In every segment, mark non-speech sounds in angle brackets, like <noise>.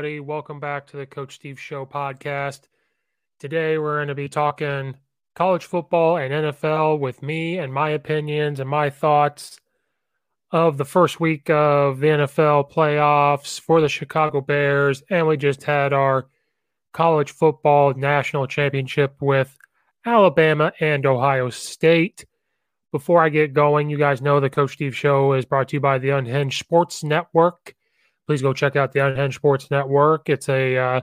Everybody? Welcome back to the Coach Steve Show podcast. Today, we're going to be talking college football and NFL with me and my opinions and my thoughts of the first week of the NFL playoffs for the Chicago Bears. And we just had our college football national championship with Alabama and Ohio State. Before I get going, you guys know the Coach Steve Show is brought to you by the Unhinged Sports Network. Please go check out the Unhinged Sports Network. It's a uh,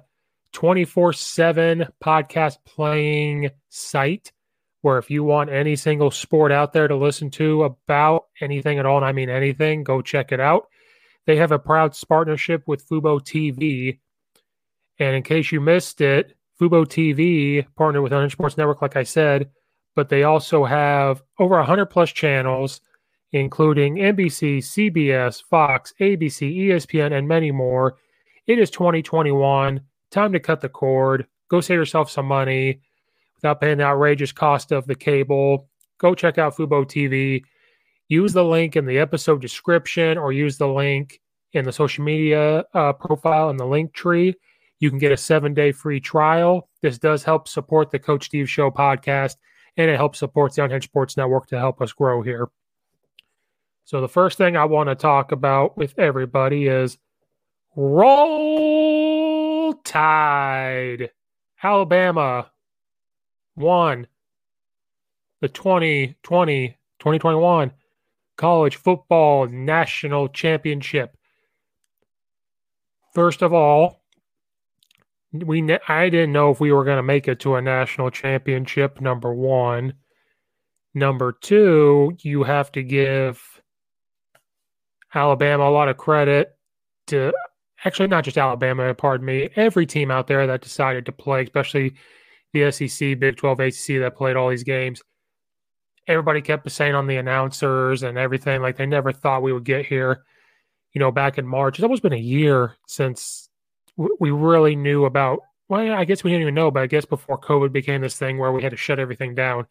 24 7 podcast playing site where if you want any single sport out there to listen to about anything at all, and I mean anything, go check it out. They have a proud partnership with Fubo TV. And in case you missed it, Fubo TV partnered with Unhinged Sports Network, like I said, but they also have over 100 plus channels, including NBC, CBS, Fox, ABC, ESPN, and many more. It is 2021 time to cut the cord. Go save yourself some money without paying the outrageous cost of the cable. Go check out Fubo TV. Use the link in the episode description or use the link in the social media uh, profile in the link tree. You can get a seven day free trial. This does help support the Coach Steve Show podcast and it helps support the Unhinged Sports Network to help us grow here. So, the first thing I want to talk about with everybody is Roll Tide. Alabama won the 2020 2021 college football national championship. First of all, we I didn't know if we were going to make it to a national championship number 1. Number 2, you have to give Alabama a lot of credit to actually not just Alabama, pardon me, every team out there that decided to play, especially the SEC, Big 12, ACC that played all these games. Everybody kept saying on the announcers and everything, like they never thought we would get here. You know, back in March, it's almost been a year since we really knew about. Well, I guess we didn't even know, but I guess before COVID became this thing where we had to shut everything down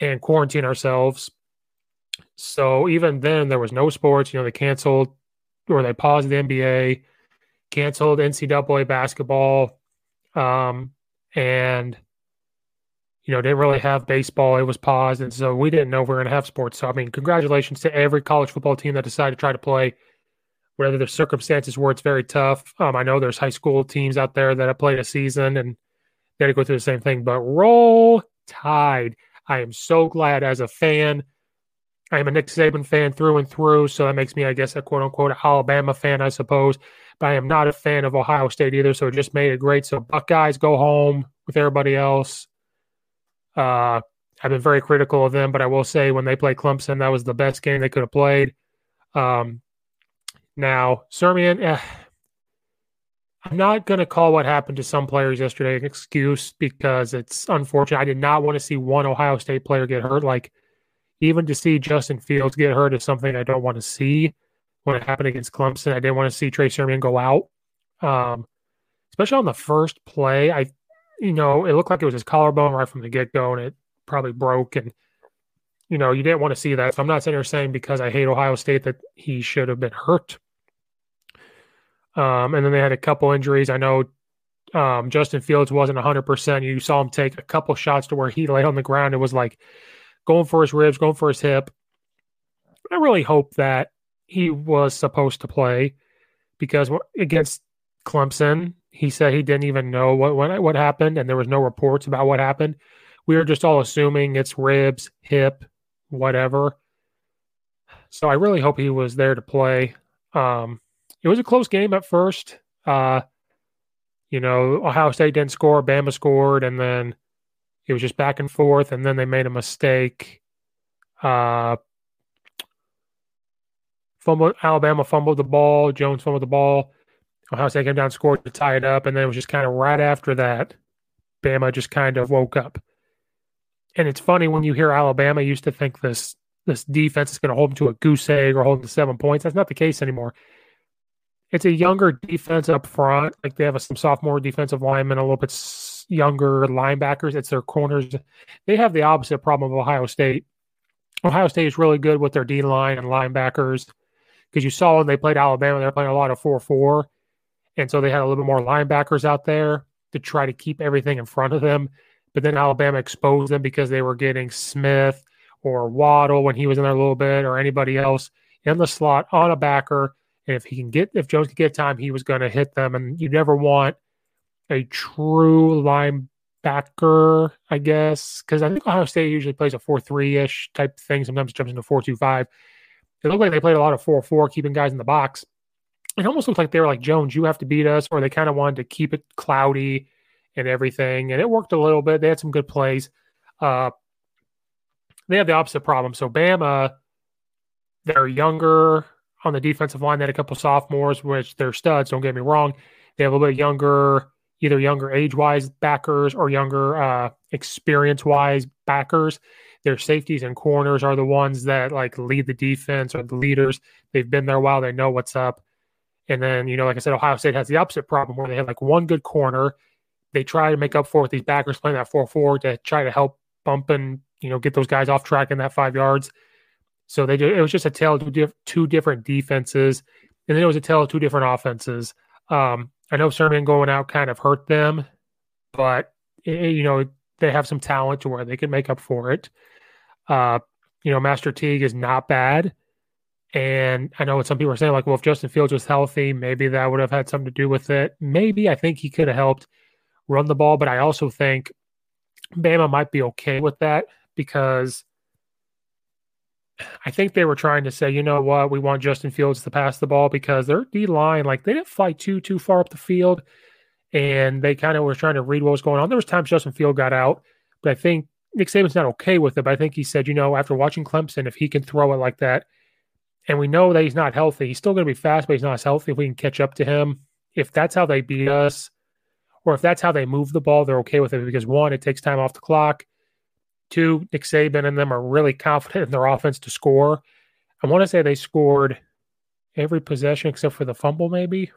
and quarantine ourselves. So even then, there was no sports. You know, they canceled or they paused the NBA, canceled NCAA basketball, um, and you know didn't really have baseball. It was paused, and so we didn't know we were going to have sports. So I mean, congratulations to every college football team that decided to try to play. Whether the circumstances where it's very tough, um, I know there's high school teams out there that have played a season and they had to go through the same thing. But roll tide! I am so glad as a fan I am a Nick Saban fan through and through, so that makes me, I guess, a quote unquote Alabama fan, I suppose. But I am not a fan of Ohio State either, so it just made it great. So Buckeyes go home with everybody else. Uh, I've been very critical of them, but I will say when they played Clemson, that was the best game they could have played. Um, now, Sermon, eh, I'm not going to call what happened to some players yesterday an excuse because it's unfortunate. I did not want to see one Ohio State player get hurt. Like even to see Justin Fields get hurt is something I don't want to see when it happened against Clemson. I didn't want to see Trey Sermon go out. Um, especially on the first play. I you know, it looked like it was his collarbone right from the get go and it probably broke and you know, you didn't want to see that. So I'm not sitting here saying because I hate Ohio State that he should have been hurt. Um, and then they had a couple injuries. I know um, Justin Fields wasn't 100%. You saw him take a couple shots to where he lay on the ground. It was like going for his ribs, going for his hip. I really hope that he was supposed to play because against Clemson, he said he didn't even know what what, happened, and there was no reports about what happened. We were just all assuming it's ribs, hip, whatever. So I really hope he was there to play. Um, it was a close game at first. Uh, you know, Ohio State didn't score, Bama scored, and then it was just back and forth, and then they made a mistake. Uh, fumbled, Alabama fumbled the ball. Jones fumbled the ball. Ohio State came down, scored to tie it up, and then it was just kind of right after that, Bama just kind of woke up. And it's funny when you hear Alabama used to think this this defense is going to hold them to a goose egg or hold them to seven points. That's not the case anymore. It's a younger defense up front. Like they have a, some sophomore defensive linemen, a little bit younger linebackers. It's their corners. They have the opposite problem of Ohio State. Ohio State is really good with their D line and linebackers because you saw when they played Alabama, they're playing a lot of 4 4. And so they had a little bit more linebackers out there to try to keep everything in front of them. But then Alabama exposed them because they were getting Smith or Waddle when he was in there a little bit or anybody else in the slot on a backer. And if he can get, if Jones could get time, he was going to hit them. And you never want a true linebacker, I guess, because I think Ohio State usually plays a 4 3 ish type thing. Sometimes jumps into 4 2 5. It looked like they played a lot of 4 4, keeping guys in the box. It almost looked like they were like, Jones, you have to beat us, or they kind of wanted to keep it cloudy and everything. And it worked a little bit. They had some good plays. Uh, they have the opposite problem. So, Bama, they're younger on the defensive line. They had a couple sophomores, which they're studs, don't get me wrong. They have a little bit younger either younger age wise backers or younger uh, experience wise backers. Their safeties and corners are the ones that like lead the defense or the leaders. They've been there a while, they know what's up. And then, you know, like I said, Ohio State has the opposite problem where they have like one good corner. They try to make up for it with these backers playing that 4 4 to try to help bump and, you know, get those guys off track in that five yards. So they it was just a tale of two different defenses. And then it was a tale of two different offenses. Um, I know Sermon going out kind of hurt them, but it, you know they have some talent to where they can make up for it. Uh, you know, Master Teague is not bad, and I know what some people are saying, like, well, if Justin Fields was healthy, maybe that would have had something to do with it. Maybe I think he could have helped run the ball, but I also think Bama might be okay with that because I think they were trying to say, you know what, we want Justin Fields to pass the ball because their D line, like they didn't fight too too far up the field, and they kind of were trying to read what was going on. There was times Justin Field got out, but I think Nick Saban's not okay with it. But I think he said, you know, after watching Clemson, if he can throw it like that, and we know that he's not healthy. He's still going to be fast, but he's not as healthy. If we can catch up to him, if that's how they beat us, or if that's how they move the ball, they're okay with it because one, it takes time off the clock. Two, Nick Saban and them are really confident in their offense to score. I want to say they scored every possession except for the fumble, maybe,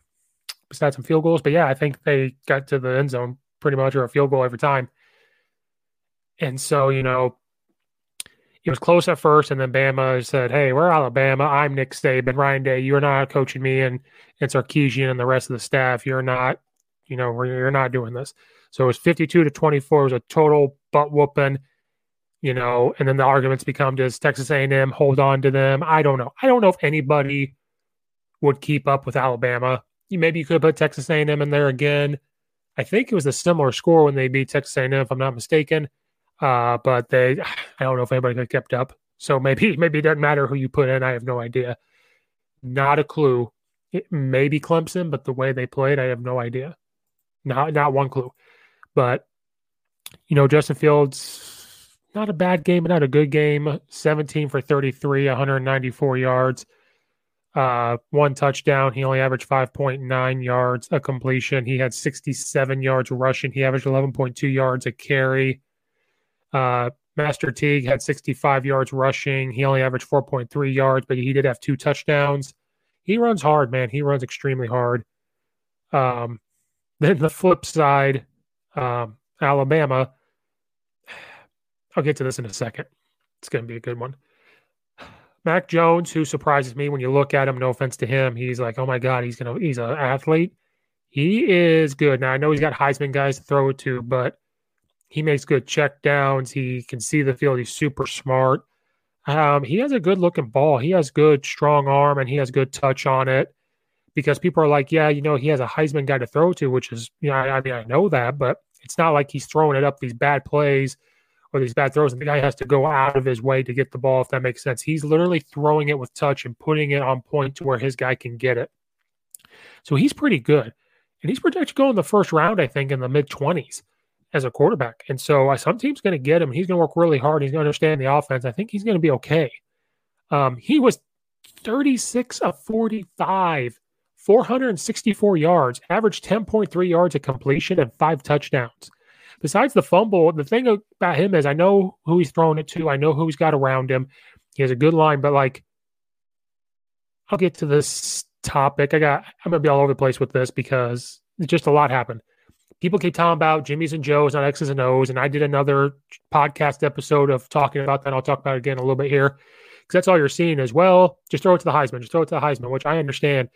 besides some field goals. But yeah, I think they got to the end zone pretty much or a field goal every time. And so, you know, it was close at first, and then Bama said, Hey, we're Alabama. I'm Nick Saban. Ryan Day, you're not coaching me, and it's Sarkisian and the rest of the staff. You're not, you know, you're not doing this. So it was 52 to 24. It was a total butt whooping you know, and then the arguments become does Texas A&M hold on to them? I don't know. I don't know if anybody would keep up with Alabama. Maybe you could put Texas A&M in there again. I think it was a similar score when they beat Texas A&M, if I'm not mistaken. Uh, but they, <sighs> I don't know if anybody could kept up. So maybe <laughs> maybe it doesn't matter who you put in. I have no idea. Not a clue. It may be Clemson, but the way they played, I have no idea. Not not one clue. But you know, Justin Fields not a bad game, but not a good game. 17 for 33, 194 yards, uh, one touchdown. He only averaged 5.9 yards a completion. He had 67 yards rushing. He averaged 11.2 yards a carry. Uh, Master Teague had 65 yards rushing. He only averaged 4.3 yards, but he did have two touchdowns. He runs hard, man. He runs extremely hard. Um, <laughs> then the flip side, um, Alabama I'll get to this in a second. It's going to be a good one. Mac Jones, who surprises me when you look at him, no offense to him, he's like, oh my God, he's gonna he's an athlete. He is good. Now I know he's got Heisman guys to throw it to, but he makes good check downs. He can see the field. He's super smart. Um, he has a good looking ball. He has good strong arm and he has good touch on it. Because people are like, yeah, you know, he has a Heisman guy to throw to, which is, you know, I, I mean, I know that, but it's not like he's throwing it up these bad plays or these bad throws, and the guy has to go out of his way to get the ball, if that makes sense. He's literally throwing it with touch and putting it on point to where his guy can get it. So he's pretty good. And he's projected to go in the first round, I think, in the mid 20s as a quarterback. And so uh, some team's going to get him. He's going to work really hard. He's going to understand the offense. I think he's going to be okay. Um, he was 36 of 45, 464 yards, averaged 10.3 yards of completion, and five touchdowns besides the fumble, the thing about him is I know who he's throwing it to. I know who he's got around him. He has a good line, but like, I'll get to this topic. I got, I'm going to be all over the place with this because just a lot happened. People keep talking about Jimmy's and Joe's, not X's and O's. And I did another podcast episode of talking about that. I'll talk about it again a little bit here because that's all you're seeing as well. Just throw it to the Heisman, just throw it to the Heisman, which I understand.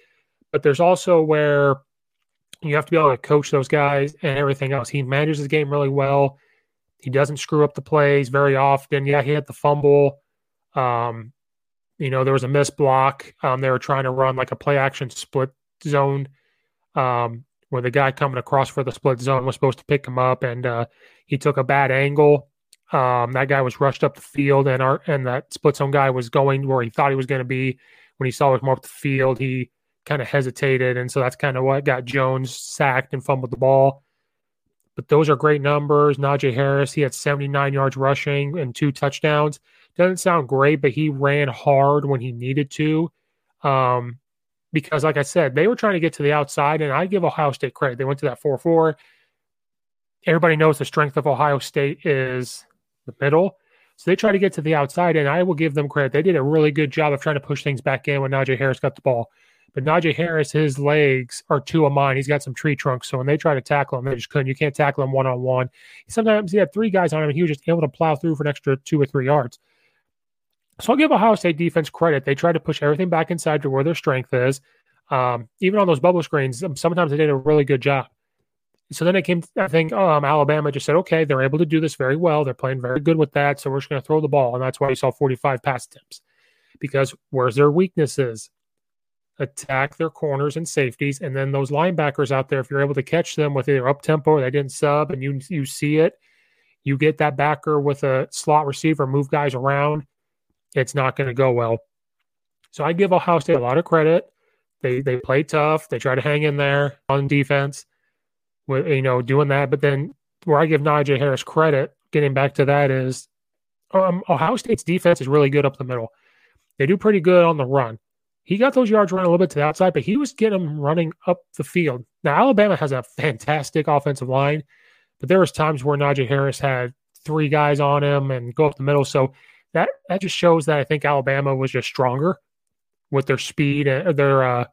But there's also where you have to be able to coach those guys and everything else. He manages his game really well. He doesn't screw up the plays very often. Yeah, he had the fumble. Um, you know, there was a missed block. Um, they were trying to run like a play action split zone um, where the guy coming across for the split zone was supposed to pick him up, and uh, he took a bad angle. Um, that guy was rushed up the field, and our and that split zone guy was going where he thought he was going to be. When he saw it more up the field, he kind of hesitated. And so that's kind of what got Jones sacked and fumbled the ball. But those are great numbers. Najee Harris, he had 79 yards rushing and two touchdowns. Doesn't sound great, but he ran hard when he needed to. Um, because, like I said, they were trying to get to the outside, and I give Ohio State credit. They went to that 4 4. Everybody knows the strength of Ohio State is the middle. So they try to get to the outside, and I will give them credit. They did a really good job of trying to push things back in when Najee Harris got the ball. But Najee Harris, his legs are two of mine. He's got some tree trunks. So when they try to tackle him, they just couldn't. You can't tackle him one on one. Sometimes he had three guys on him and he was just able to plow through for an extra two or three yards. So I'll give Ohio State defense credit. They tried to push everything back inside to where their strength is. Um, even on those bubble screens, um, sometimes they did a really good job. So then it came, I think um, Alabama just said, okay, they're able to do this very well. They're playing very good with that. So we're just going to throw the ball. And that's why you saw 45 pass attempts because where's their weaknesses? Attack their corners and safeties, and then those linebackers out there, if you're able to catch them with either up tempo or they didn't sub, and you you see it, you get that backer with a slot receiver, move guys around, it's not going to go well. So I give Ohio State a lot of credit. They they play tough. They try to hang in there on defense, with you know doing that. But then where I give Najee Harris credit, getting back to that is, um, Ohio State's defense is really good up the middle. They do pretty good on the run. He got those yards running a little bit to the outside, but he was getting them running up the field. Now, Alabama has a fantastic offensive line, but there was times where Najee Harris had three guys on him and go up the middle. So that that just shows that I think Alabama was just stronger with their speed and their uh,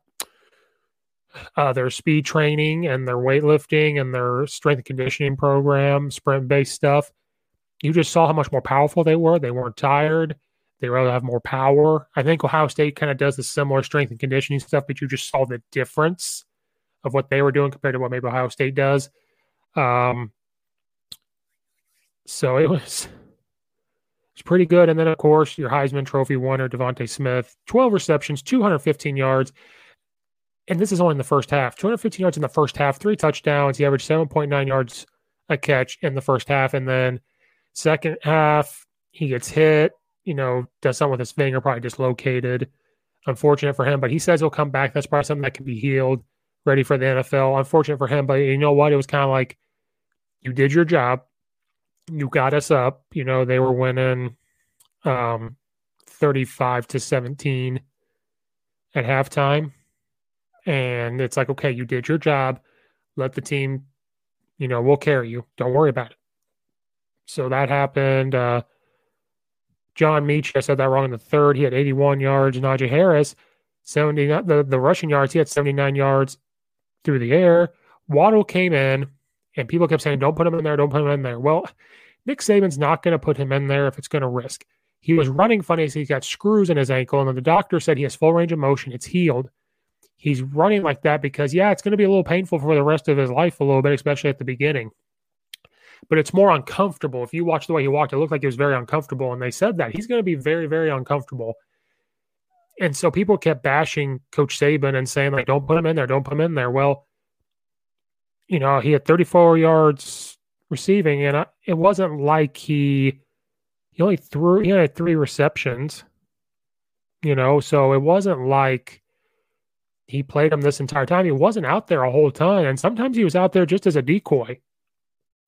uh, their speed training and their weightlifting and their strength and conditioning program, sprint based stuff. You just saw how much more powerful they were. They weren't tired. They to have more power. I think Ohio State kind of does the similar strength and conditioning stuff, but you just saw the difference of what they were doing compared to what maybe Ohio State does. Um, so it was it's pretty good. And then of course your Heisman Trophy winner DeVonta Smith, 12 receptions, 215 yards, and this is only in the first half. 215 yards in the first half, three touchdowns. He averaged 7.9 yards a catch in the first half, and then second half he gets hit. You know, does something with his finger, probably dislocated. Unfortunate for him, but he says he'll come back. That's probably something that can be healed, ready for the NFL. Unfortunate for him, but you know what? It was kind of like you did your job you got us up. You know, they were winning um, 35 to 17 at halftime. And it's like, okay, you did your job. Let the team, you know, we'll carry you. Don't worry about it. So that happened. Uh, John Metchie, I said that wrong in the third. He had 81 yards. Najee Harris, 70, the, the rushing yards, he had 79 yards through the air. Waddle came in and people kept saying, don't put him in there, don't put him in there. Well, Nick Saban's not going to put him in there if it's going to risk. He was running funny. So he's got screws in his ankle, and then the doctor said he has full range of motion. It's healed. He's running like that because, yeah, it's going to be a little painful for the rest of his life, a little bit, especially at the beginning. But it's more uncomfortable. If you watch the way he walked, it looked like he was very uncomfortable. And they said that he's going to be very, very uncomfortable. And so people kept bashing Coach Saban and saying, like, don't put him in there, don't put him in there. Well, you know, he had 34 yards receiving, and it wasn't like he he only threw he had three receptions, you know, so it wasn't like he played him this entire time. He wasn't out there a whole ton, and sometimes he was out there just as a decoy.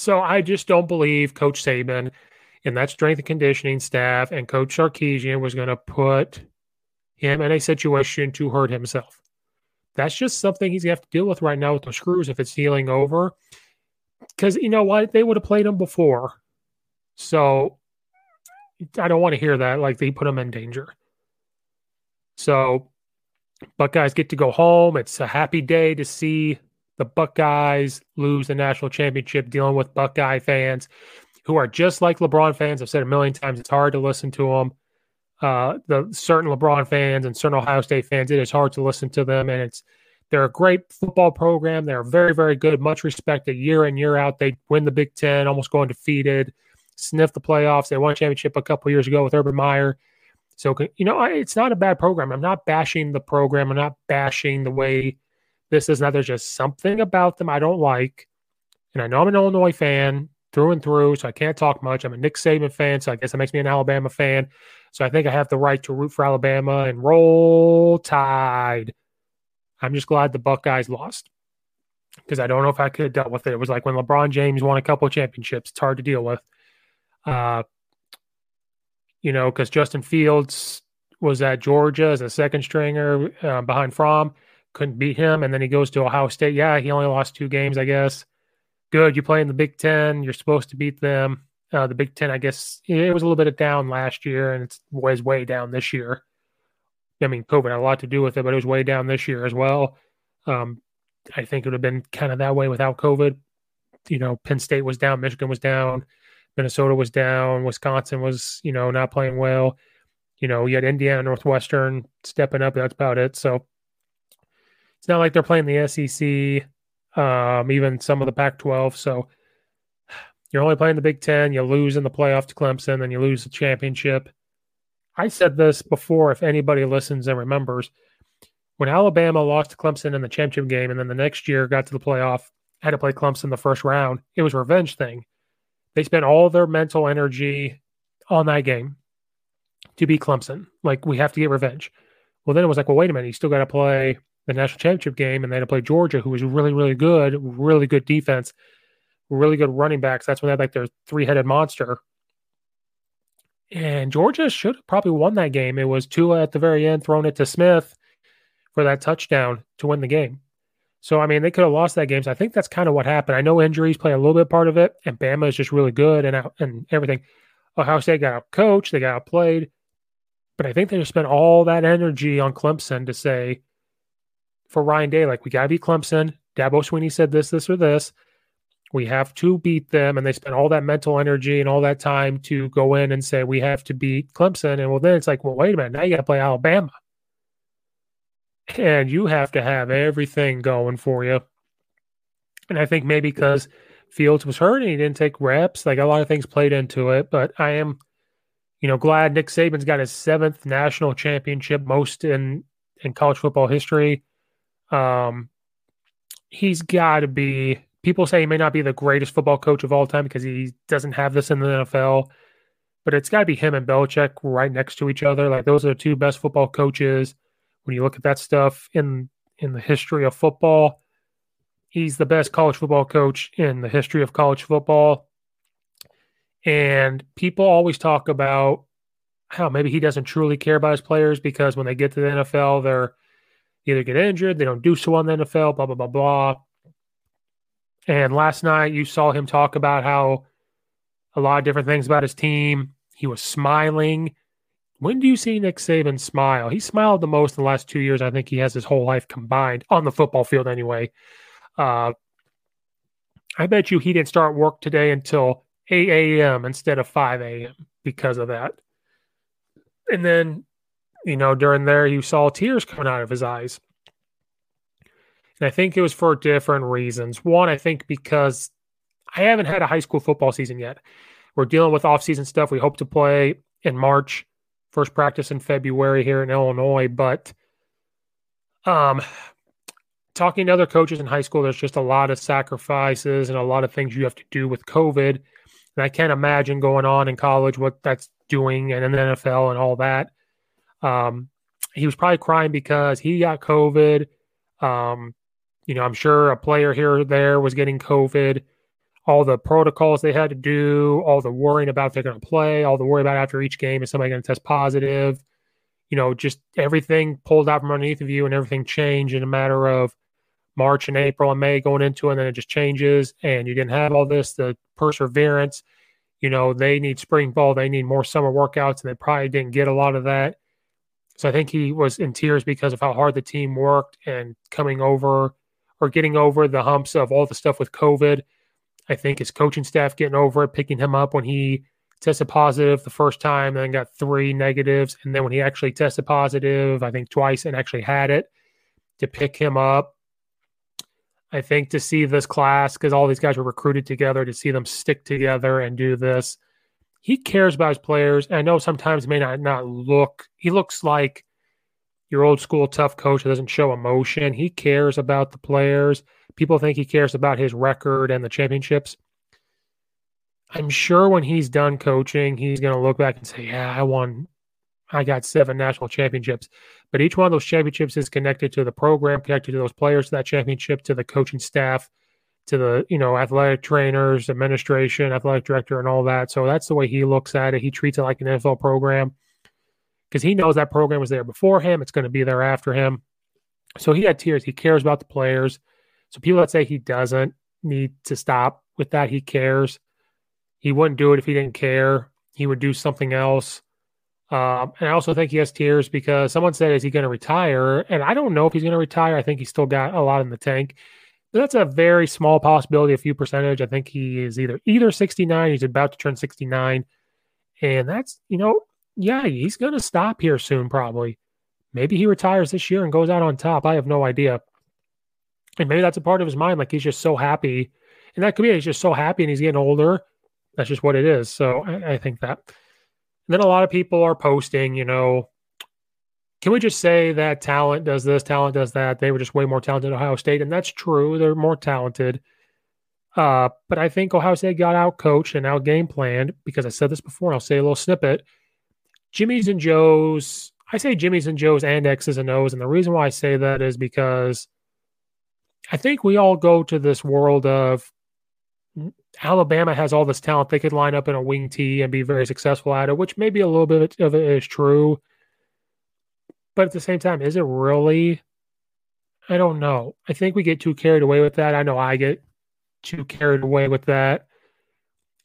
so I just don't believe Coach Saban – and that strength and conditioning staff and Coach Sarkisian was going to put him in a situation to hurt himself. That's just something he's going to have to deal with right now with the screws if it's healing over. Because you know what? They would have played him before. So I don't want to hear that. Like they put him in danger. So Buckeyes get to go home. It's a happy day to see the Buckeyes lose the national championship, dealing with Buckeye fans who are just like LeBron fans. I've said a million times, it's hard to listen to them. Uh, the certain LeBron fans and certain Ohio State fans, it is hard to listen to them. And it's they're a great football program. They're very, very good, much respected year in, year out. They win the Big Ten, almost go undefeated, sniff the playoffs. They won a championship a couple years ago with Urban Meyer. So, you know, it's not a bad program. I'm not bashing the program. I'm not bashing the way this is. not, there's just something about them I don't like. And I know I'm an Illinois fan through and through, so I can't talk much. I'm a Nick Saban fan, so I guess that makes me an Alabama fan. So I think I have the right to root for Alabama and roll tide. I'm just glad the Buckeyes lost because I don't know if I could have dealt with it. It was like when LeBron James won a couple championships. It's hard to deal with. Uh, you know, because Justin Fields was at Georgia as a second stringer uh, behind Fromm, couldn't beat him, and then he goes to Ohio State. Yeah, he only lost two games, I guess good. You play in the Big Ten. You're supposed to beat them. Uh, the Big Ten, I guess, it was a little bit of down last year, and it was way down this year. I mean, COVID had a lot to do with it, but it was way down this year as well. Um, I think it would have been kind of that way without COVID. You know, Penn State was down, Michigan was down, Minnesota was down, Wisconsin was, you know, not playing well. You know, you had Indiana, Northwestern stepping up. That's about it. So it's not like they're playing the SEC um, even some of the Pac 12. So You're only playing the Big Ten. You lose in the playoff to Clemson, then you lose the championship. I said this before, if anybody listens and remembers. When Alabama lost to Clemson in the championship game and then the next year got to the playoff, had to play Clemson the first round, it was revenge thing. They spent all their mental energy on that game to beat Clemson. Like, we have to get revenge. Well, then it was like, well, wait a minute. You still got to play the national championship game and they had to play Georgia, who was really, really good, really good defense, really good running backs. That's when they had like their three headed monster. And Georgia should have probably won that game. It was Tua at the very end throwing it to Smith for that touchdown to win the game. So, I mean, they could have lost that game. So I think that's kind of what happened. I know injuries play a little bit part of it, and Bama is just really good and and everything. Ohio State got out coached, they got outplayed. But I think they just spent all that energy on Clemson to say, for Ryan Day, like, we got to beat Clemson. Dabo Swinney said this, this, or this. We have to beat them. And they spent all that mental energy and all that time to go in and say, we have to beat Clemson. And well, then it's like, well, wait a minute. Now you got to play Alabama. And you have to have everything going for you. And I think maybe because Fields was hurt and he didn't take reps, like a lot of things played into it. But I am, you know, glad Nick Saban's got his seventh national championship, most in in college football history. Um, he's got to be people say he may not be the greatest football coach of all time because he doesn't have this in the NFL, but it's got to be him and Belichick right next to each other. Like those are the two best football coaches. When you look at that stuff in in the history of football, he's the best college football coach in the history of college football. And people always talk about how maybe he doesn't truly care about his players because when they get to the NFL, they're either get injured, they don't do so in the NFL, blah blah blah blah. And last night you saw him talk about how a lot of different things about his team. He was smiling. When do you see Nick Saban smile? He smiled the most in the last two years. I think he has his whole life combined on the football field anyway. Uh, I bet you he didn't start work today until 8 a.m. instead of 5 a.m. because of that. And then, you know, during there, you saw tears coming out of his eyes. And I think it was for different reasons. One, I think because I haven't had a high school football season yet. We're dealing with off-season stuff. We hope to play in March, first practice in February here in Illinois. But um, talking to other coaches in high school, there's just a lot of sacrifices and a lot of things you have to do with COVID. And I can't imagine going on in college what that's doing and in the NFL and all that. Um, he was probably crying because he got COVID. Um, you know, I'm sure a player here or there was getting COVID. All the protocols they had to do, all the worrying about if they're going to play, all the worry about after each game is somebody going to test positive. You know, just everything pulled out from underneath of you and everything changed in a matter of March and April and May going into it, and then it just changes. And you didn't have all this, the perseverance. You know, they need spring ball, they need more summer workouts, and they probably didn't get a lot of that. So I think he was in tears because of how hard the team worked and coming over or getting over the humps of all the stuff with COVID. I think his coaching staff getting over it, picking him up when he tested positive the first time, then got three negatives. And then when he actually tested positive, I think twice and actually had it to pick him up. I think to see this class, because all these guys were recruited together, to see them stick together and do this. He cares about his players. I know sometimes may not not look. He looks like your old school tough coach that doesn't show emotion. He cares about the players. People think he cares about his record and the championships. I'm sure when he's done coaching, he's going to look back and say, Yeah, I won. I got seven national championships. But each one of those championships is connected to the program, connected to those players to that championship, to the coaching staff, to the, you know, athletic trainers, administration, athletic director, and all that. So that's the way he looks at it. He treats it like an NFL program because he knows that program was there before him. It's going to be there after him. So he had tears. He cares about the players. So people that say he doesn't need to stop with that, he cares. He wouldn't do it if he didn't care. He would do something else. Um, and I also think he has tears because someone said, "Is he going to retire?" And I don't know if he's going to retire. I think he's still got a lot in the tank. That's a very small possibility, a few percentage. I think he is either either 69, he's about to turn 69, and that's you know yeah, he's going to stop here soon, probably. Maybe he retires this year and goes out on top. I have no idea. And maybe that's a part of his mind. Like he's just so happy. And that could be he's just so happy and he's getting older. That's just what it is. So I, I think that. And then a lot of people are posting, you know, can we just say that talent does this, talent does that? They were just way more talented Ohio State, and that's true. They're more talented. Uh, but I think Ohio State got out coached and out game planned because I said this before. I'll say a little snippet. Jimmy's and Joe's. I say Jimmy's and Joe's and X's and O's, and the reason why I say that is because I think we all go to this world of Alabama has all this talent. They could line up in a wing T and be very successful at it, which maybe a little bit of it is true. But at the same time, is it really? I don't know. I think we get too carried away with that. I know I get too carried away with that.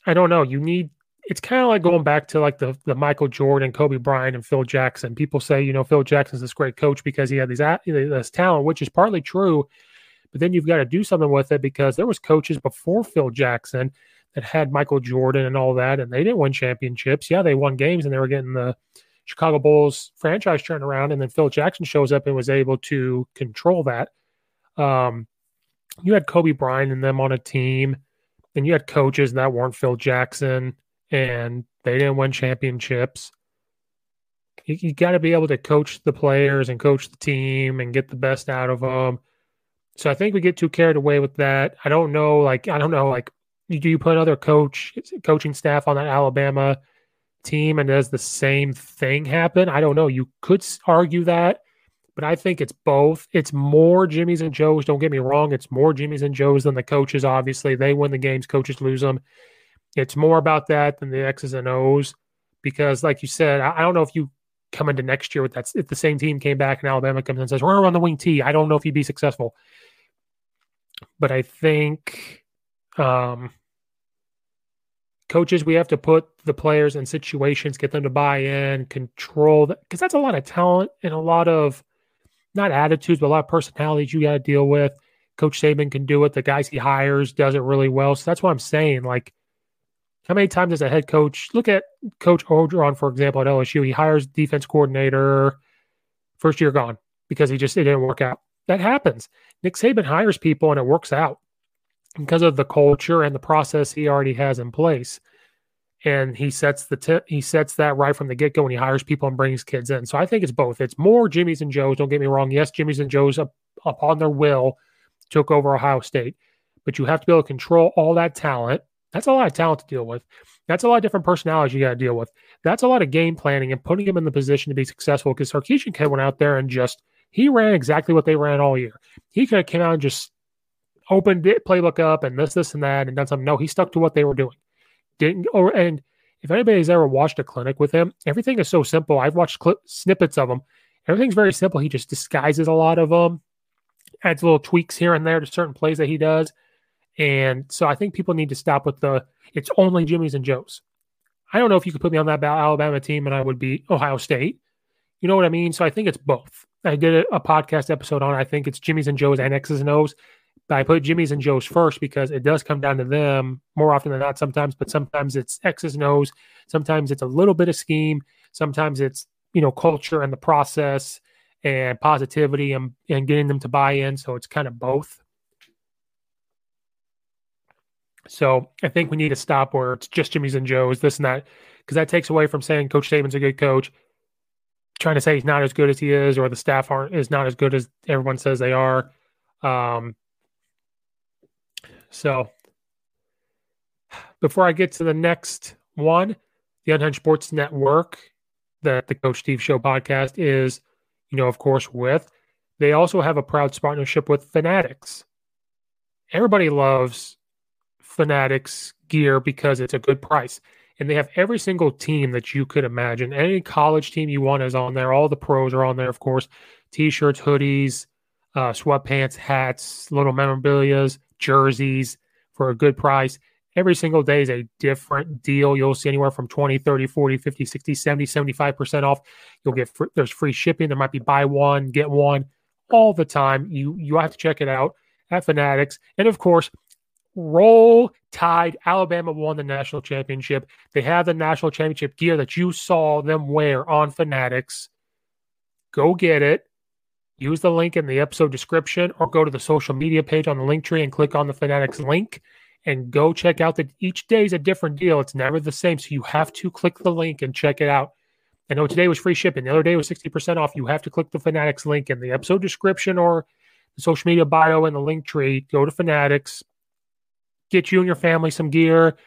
I don't know. You need it's kind of like going back to like the the Michael Jordan, Kobe Bryant, and Phil Jackson. People say, you know, Phil Jackson's this great coach because he had these this talent, which is partly true. But then you've got to do something with it because there was coaches before Phil Jackson that had Michael Jordan and all that, and they didn't win championships. Yeah, they won games and they were getting the Chicago Bulls franchise turned around, and then Phil Jackson shows up and was able to control that. Um, you had Kobe Bryant and them on a team, and you had coaches that weren't Phil Jackson, and they didn't win championships. You, you got to be able to coach the players and coach the team and get the best out of them. So I think we get too carried away with that. I don't know, like I don't know, like do you put other coach coaching staff on that Alabama team and does the same thing happen? I don't know. You could argue that, but I think it's both. It's more Jimmy's and Joe's. Don't get me wrong. It's more Jimmy's and Joe's than the coaches. Obviously, they win the games. Coaches lose them. It's more about that than the X's and O's because, like you said, I, I don't know if you come into next year with that. If the same team came back and Alabama comes and says we're going to run the wing T, I don't know if you'd be successful but I think um, coaches, we have to put the players in situations, get them to buy in, control that, because that's a lot of talent and a lot of not attitudes, but a lot of personalities you got to deal with. Coach Saban can do it. The guys he hires does it really well. So that's what I'm saying. Like, how many times does a head coach look at Coach Orgeron, for example, at LSU? He hires defense coordinator, first year gone because he just it didn't work out. That happens. Nick Saban hires people and it works out because of the culture and the process he already has in place. And he sets the t- he sets that right from the get go when he hires people and brings kids in. So I think it's both. It's more Jimmy's and Joe's. Don't get me wrong. Yes, Jimmy's and Joe's up, upon their will took over Ohio State, but you have to be able to control all that talent. That's a lot of talent to deal with. That's a lot of different personalities you got to deal with. That's a lot of game planning and putting them in the position to be successful. Because Sarkisian went out there and just he ran exactly what they ran all year. He could have came out and just opened it, playbook up and this, this, and that, and done something. No, he stuck to what they were doing. Didn't or and if anybody's ever watched a clinic with him, everything is so simple. I've watched clip, snippets of them. Everything's very simple. He just disguises a lot of them, adds little tweaks here and there to certain plays that he does. And so I think people need to stop with the it's only Jimmy's and Joe's. I don't know if you could put me on that Alabama team and I would be Ohio State. You know what I mean? So I think it's both. I did a, podcast episode on. I think it's Jimmy's and Joe's and X's and O's. I put Jimmy's and Joe's first because it does come down to them more often than not. Sometimes, but sometimes it's X's and. Sometimes it's a little bit of scheme. Sometimes it's you know culture and the process and positivity and, and getting them to buy in. So it's kind of both. So I think we need to stop where it's just Jimmy's and Joe's, this and that, because that takes away from saying Coach Saban's a good coach trying to say he's not as good as he is, or the staff aren't is not as good as everyone says they are. Um, so before I get to the next one, the Unhinged Sports Network, that the Coach Steve Show podcast is, you know, of course, with. They also have a proud partnership with Fanatics. Everybody loves Fanatics gear because it's a good price and they have every single team that you could imagine. Any college team you want is on there. All the pros are on there, of course. T-shirts, hoodies, uh, sweatpants, hats, little memorabilia's, jerseys for a good price. Every single day is a different deal. You'll see anywhere from 20, 30, 40, 50, 60, 70, 75% off. You'll get there's free shipping. There might be buy one, get one all the time. You you have to check it out at Fanatics. And of course, Roll Tide. Alabama won the national championship. They have the national championship gear that you saw them wear on Fanatics. Go get it. Use the link in the episode description or go to the social media page on the link tree and click on the Fanatics link and go check out that each day is a different deal. It's never the same. So you have to click the link and check it out. I know today was free shipping. The other day was 60% off. You have to click the Fanatics link in the episode description or the social media bio in the link tree. Go to Fanatics, get you and your family some gear.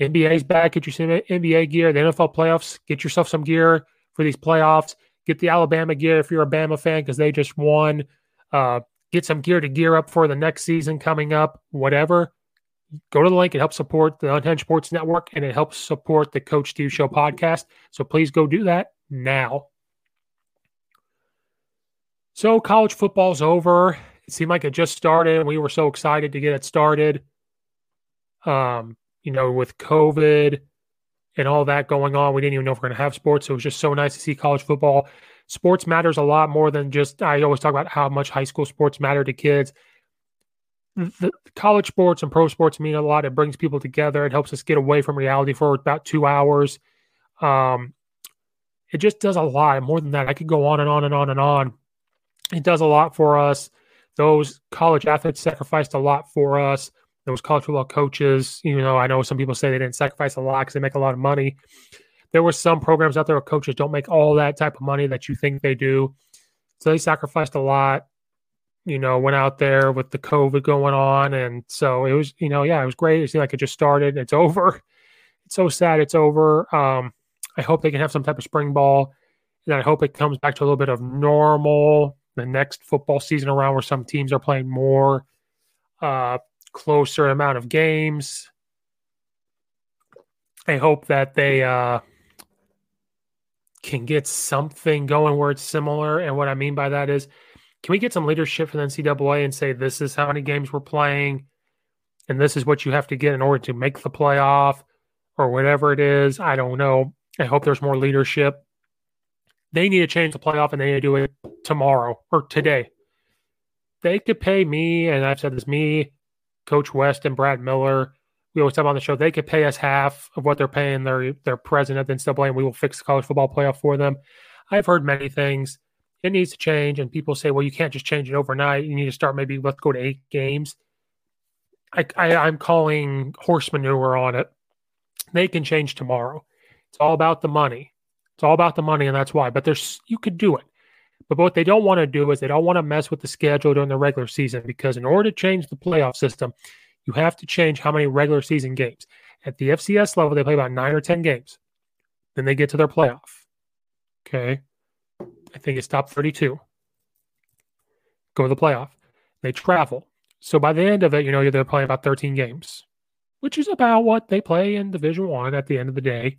NBA's back. Get you some NBA gear. The NFL playoffs. Get yourself some gear for these playoffs. Get the Alabama gear if you're a Bama fan because they just won. Uh, get some gear to gear up for the next season coming up. Whatever. Go to the link. It helps support the Unhinged Sports Network and it helps support the Coach Steve Show podcast. So please go do that now. So college football's over. It seemed like it just started. We were so excited to get it started. Um, you know, with COVID and all that going on, we didn't even know if we are going to have sports. So it was just so nice to see college football. Sports matters a lot more than just. I always talk about how much high school sports matter to kids. The college sports and pro sports mean a lot. It brings people together. It helps us get away from reality for about two hours. Um, it just does a lot more than that. I could go on and on and on and on. It does a lot for us. Those college athletes sacrificed a lot for us. Those college football coaches, you know, I know some people say they didn't sacrifice a lot because they make a lot of money. There were some programs out there where coaches don't make all that type of money that you think they do. So they sacrificed a lot, you know, went out there with the COVID going on. And so it was, you know, yeah, it was great. It seemed like it just started. It's over. It's so sad it's over. Um, I hope they can have some type of spring ball. And I hope it comes back to a little bit of normal the next football season around where some teams are playing more uh, closer amount of games. I hope that they uh, can get something going where it's similar. And what I mean by that is, can we get some leadership from the NCAA and say this is how many games we're playing, and this is what you have to get in order to make the playoff, or whatever it is? I don't know. I hope there's more leadership. They need to change the playoff, and they need to do it tomorrow or today. They could pay me, and I've said this me, Coach West, and Brad Miller. We always talk on the show. They could pay us half of what they're paying their their president and still and we will fix the college football playoff for them. I've heard many things. It needs to change, and people say, "Well, you can't just change it overnight. You need to start maybe let's go to eight games." I, I I'm calling horse manure on it. They can change tomorrow. It's all about the money. It's all about the money, and that's why. But there's you could do it. But what they don't want to do is they don't want to mess with the schedule during the regular season because in order to change the playoff system, you have to change how many regular season games. At the FCS level, they play about nine or 10 games. Then they get to their playoff. Okay. I think it's top 32. Go to the playoff. They travel. So by the end of it, you know, they're playing about 13 games, which is about what they play in Division One at the end of the day.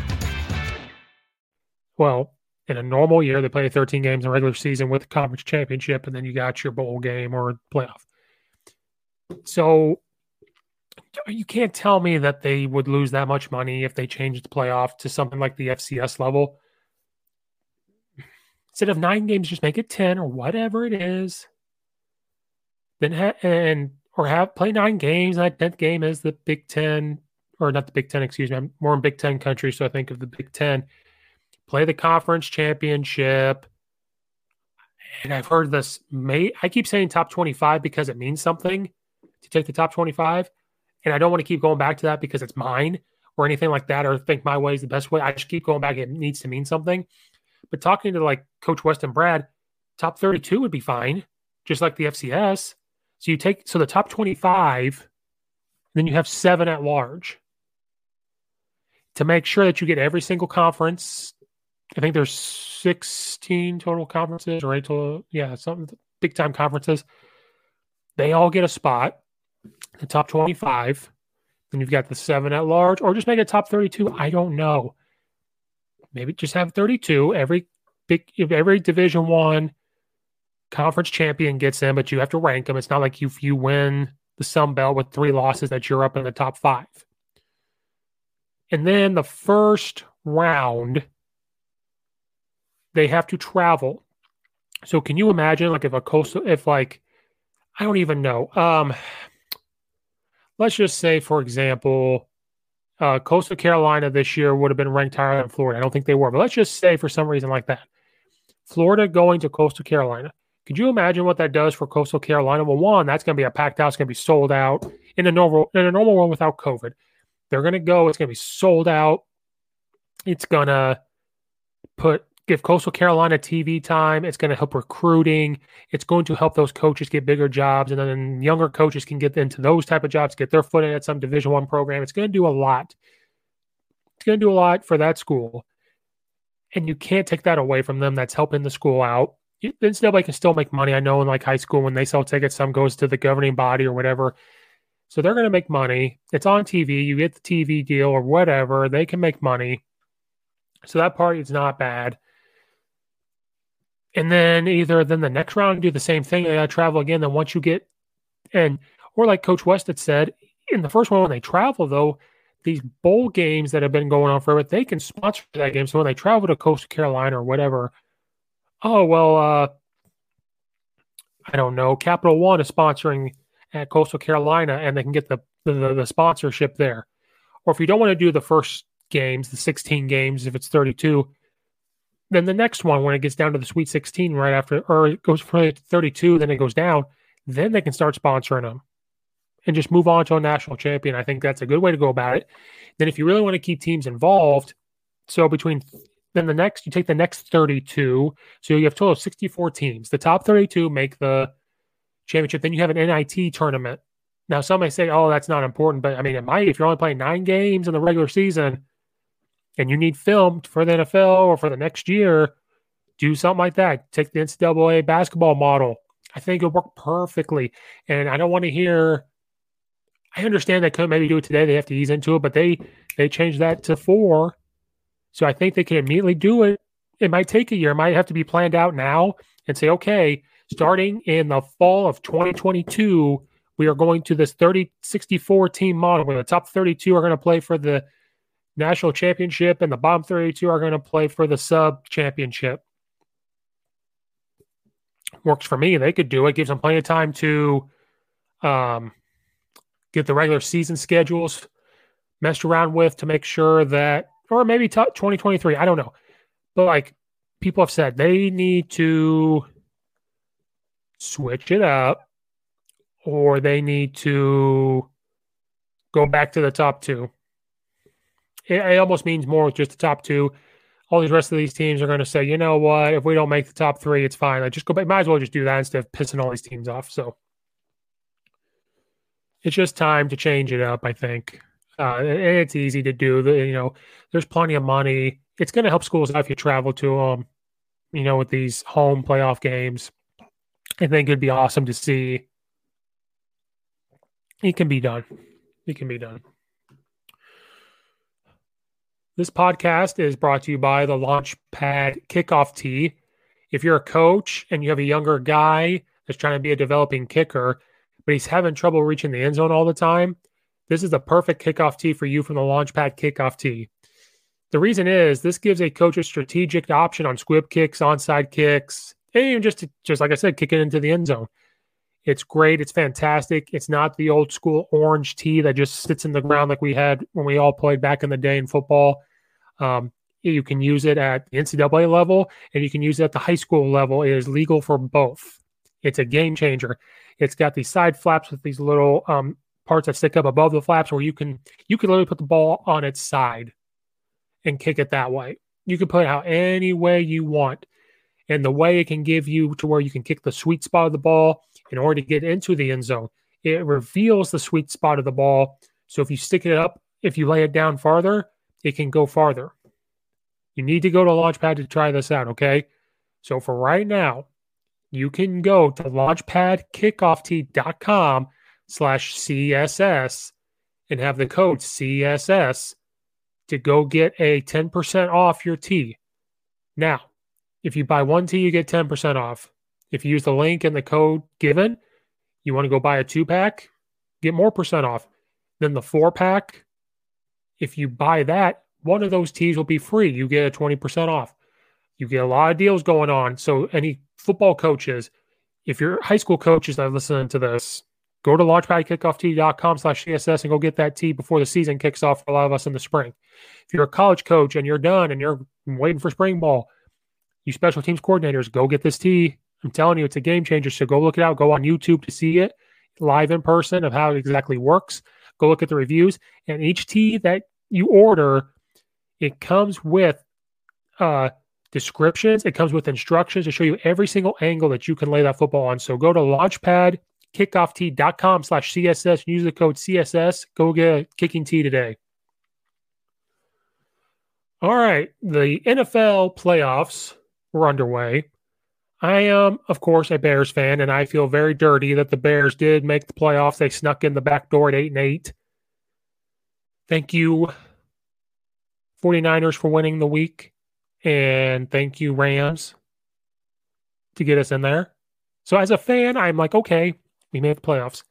Well, in a normal year, they play 13 games in regular season with the conference championship, and then you got your bowl game or playoff. So you can't tell me that they would lose that much money if they changed the playoff to something like the FCS level. Instead of nine games, just make it 10 or whatever it is. Then ha- and or have play nine games. That 10th game is the Big Ten, or not the Big Ten, excuse me. I'm more in Big Ten country, so I think of the Big Ten play the conference championship. And I've heard this may I keep saying top 25 because it means something to take the top 25. And I don't want to keep going back to that because it's mine or anything like that, or think my way is the best way. I just keep going back. It needs to mean something. But talking to like Coach West and Brad, top 32 would be fine, just like the FCS. So you take so the top 25 then you have seven at large. To make sure that you get every single conference, I think there's 16 total conferences or eight total, yeah, something big time conferences. They all get a spot, the top 25. Then you've got the seven at large, or just make it top 32. I don't know. Maybe just have 32. Every big, every Division One conference champion gets in, but you have to rank them. It's not like if you win the Sun Belt with three losses that you're up in the top five. And then the first round, they have to travel. So can you imagine like if a coastal if like I don't even know. Um let's just say, for example, uh, Coastal Carolina this year would have been ranked higher than Florida. I don't think they were, but let's just say for some reason like that, Florida going to Coastal Carolina. Could you imagine what that does for Coastal Carolina? Well, one, that's going to be a packed house, going to be sold out in a normal in a normal one without COVID. They're going to go. It's going to be sold out. It's going to put give Coastal Carolina TV time. It's going to help recruiting. It's going to help those coaches get bigger jobs, and then younger coaches can get into those type of jobs, get their foot in at some Division One program. It's going to do a lot. It's going to do a lot for that school, and you can't take that away from them. That's helping the school out. NCAA can still make money. I know in like high school when they sell tickets, some goes to the governing body or whatever. So they're going to make money. It's on TV. You get the TV deal or whatever. They can make money. So that part is not bad and then either then the next round do the same thing. They got to travel again. Then once you get and or like Coach West had said in the first one when they travel though, these bowl games that have been going on forever, they can sponsor that game. So when they travel to Coastal Carolina or whatever, oh well, uh, I don't know. Capital One is sponsoring at Coastal Carolina, and they can get the the, the sponsorship there. Or if you don't want to do the first games, the 16 games, if it's 32, then the next one, when it gets down to the Sweet 16, right after, or it goes from 32, then it goes down, then they can start sponsoring them and just move on to a national champion. I think that's a good way to go about it. Then, if you really want to keep teams involved, so between then the next, you take the next 32, so you have total of 64 teams. The top 32 make the championship. Then you have an NIT tournament. Now, some may say, "Oh, that's not important," but I mean, it might. If you're only playing nine games in the regular season, and you need film for the NFL or for the next year, do something like that. Take the NCAA basketball model. I think it'll work perfectly. And I don't want to hear. I understand they couldn't maybe do it today. They have to ease into it, but they they changed that to four. So I think they can immediately do it. It might take a year. It might have to be planned out now and say, okay, starting in the fall of 2022, we are going to this 30 64 team model where the top 32 are going to play for the national championship, and the bottom 32 are going to play for the sub championship. Works for me. They could do it. Gives them plenty of time to um, get the regular season schedules messed around with to make sure that, or maybe t- 2023. I don't know. But like people have said, they need to switch it up or they need to go back to the top two it, it almost means more with just the top two. All these rest of these teams are going to say, you know what? If we don't make the top three, it's fine. Like just go back. Might as well just do that instead of pissing all these teams off. So it's just time to change it up. I think, uh, and it's easy to do. The, you know, there's plenty of money. It's going to help schools out if you travel to them. You know, with these home playoff games, I think it'd be awesome to see. It can be done. It can be done. This podcast is brought to you by the Launchpad Kickoff Tee. If you're a coach and you have a younger guy that's trying to be a developing kicker, but he's having trouble reaching the end zone all the time, this is the perfect kickoff tee for you from the Launchpad Kickoff Tee. The reason is this gives a coach a strategic option on squib kicks, onside kicks, and even just to, just like I said, kick it into the end zone. It's great. It's fantastic. It's not the old school orange tee that just sits in the ground like we had when we all played back in the day in football. Um, you can use it at the NCAA level and you can use it at the high school level. It is legal for both. It's a game changer. It's got these side flaps with these little um, parts that stick up above the flaps where you can you can literally put the ball on its side and kick it that way. You can put it out any way you want. And the way it can give you to where you can kick the sweet spot of the ball in order to get into the end zone It reveals the sweet spot of the ball. So if you stick it up, if you lay it down farther, it can go farther. You need to go to Launchpad to try this out, okay? So for right now, you can go to launchpadkickoff.com slash CSS and have the code CSS to go get a 10% off your tee. Now, if you buy one tee, you get 10% off. If you use the link and the code given, you want to go buy a two pack, get more percent off. Then the four pack, if you buy that, one of those tees will be free. You get a 20% off. You get a lot of deals going on. So, any football coaches, if you're high school coaches that are listening to this, go to launchpadkickoff.com slash CSS and go get that tee before the season kicks off for a lot of us in the spring. If you're a college coach and you're done and you're waiting for spring ball, you special teams coordinators, go get this tee. I'm telling you, it's a game changer. So go look it out. Go on YouTube to see it live in person of how it exactly works. Go look at the reviews. And each tee that you order, it comes with uh, descriptions. It comes with instructions to show you every single angle that you can lay that football on. So go to launchpadkickoff.com slash CSS and use the code CSS. Go get a kicking tee today. All right. The NFL playoffs were underway. I am, of course, a Bears fan, and I feel very dirty that the Bears did make the playoffs. They snuck in the back door at 8 and 8. Thank you, 49ers, for winning the week. And thank you, Rams, to get us in there. So, as a fan, I'm like, okay, we made the playoffs.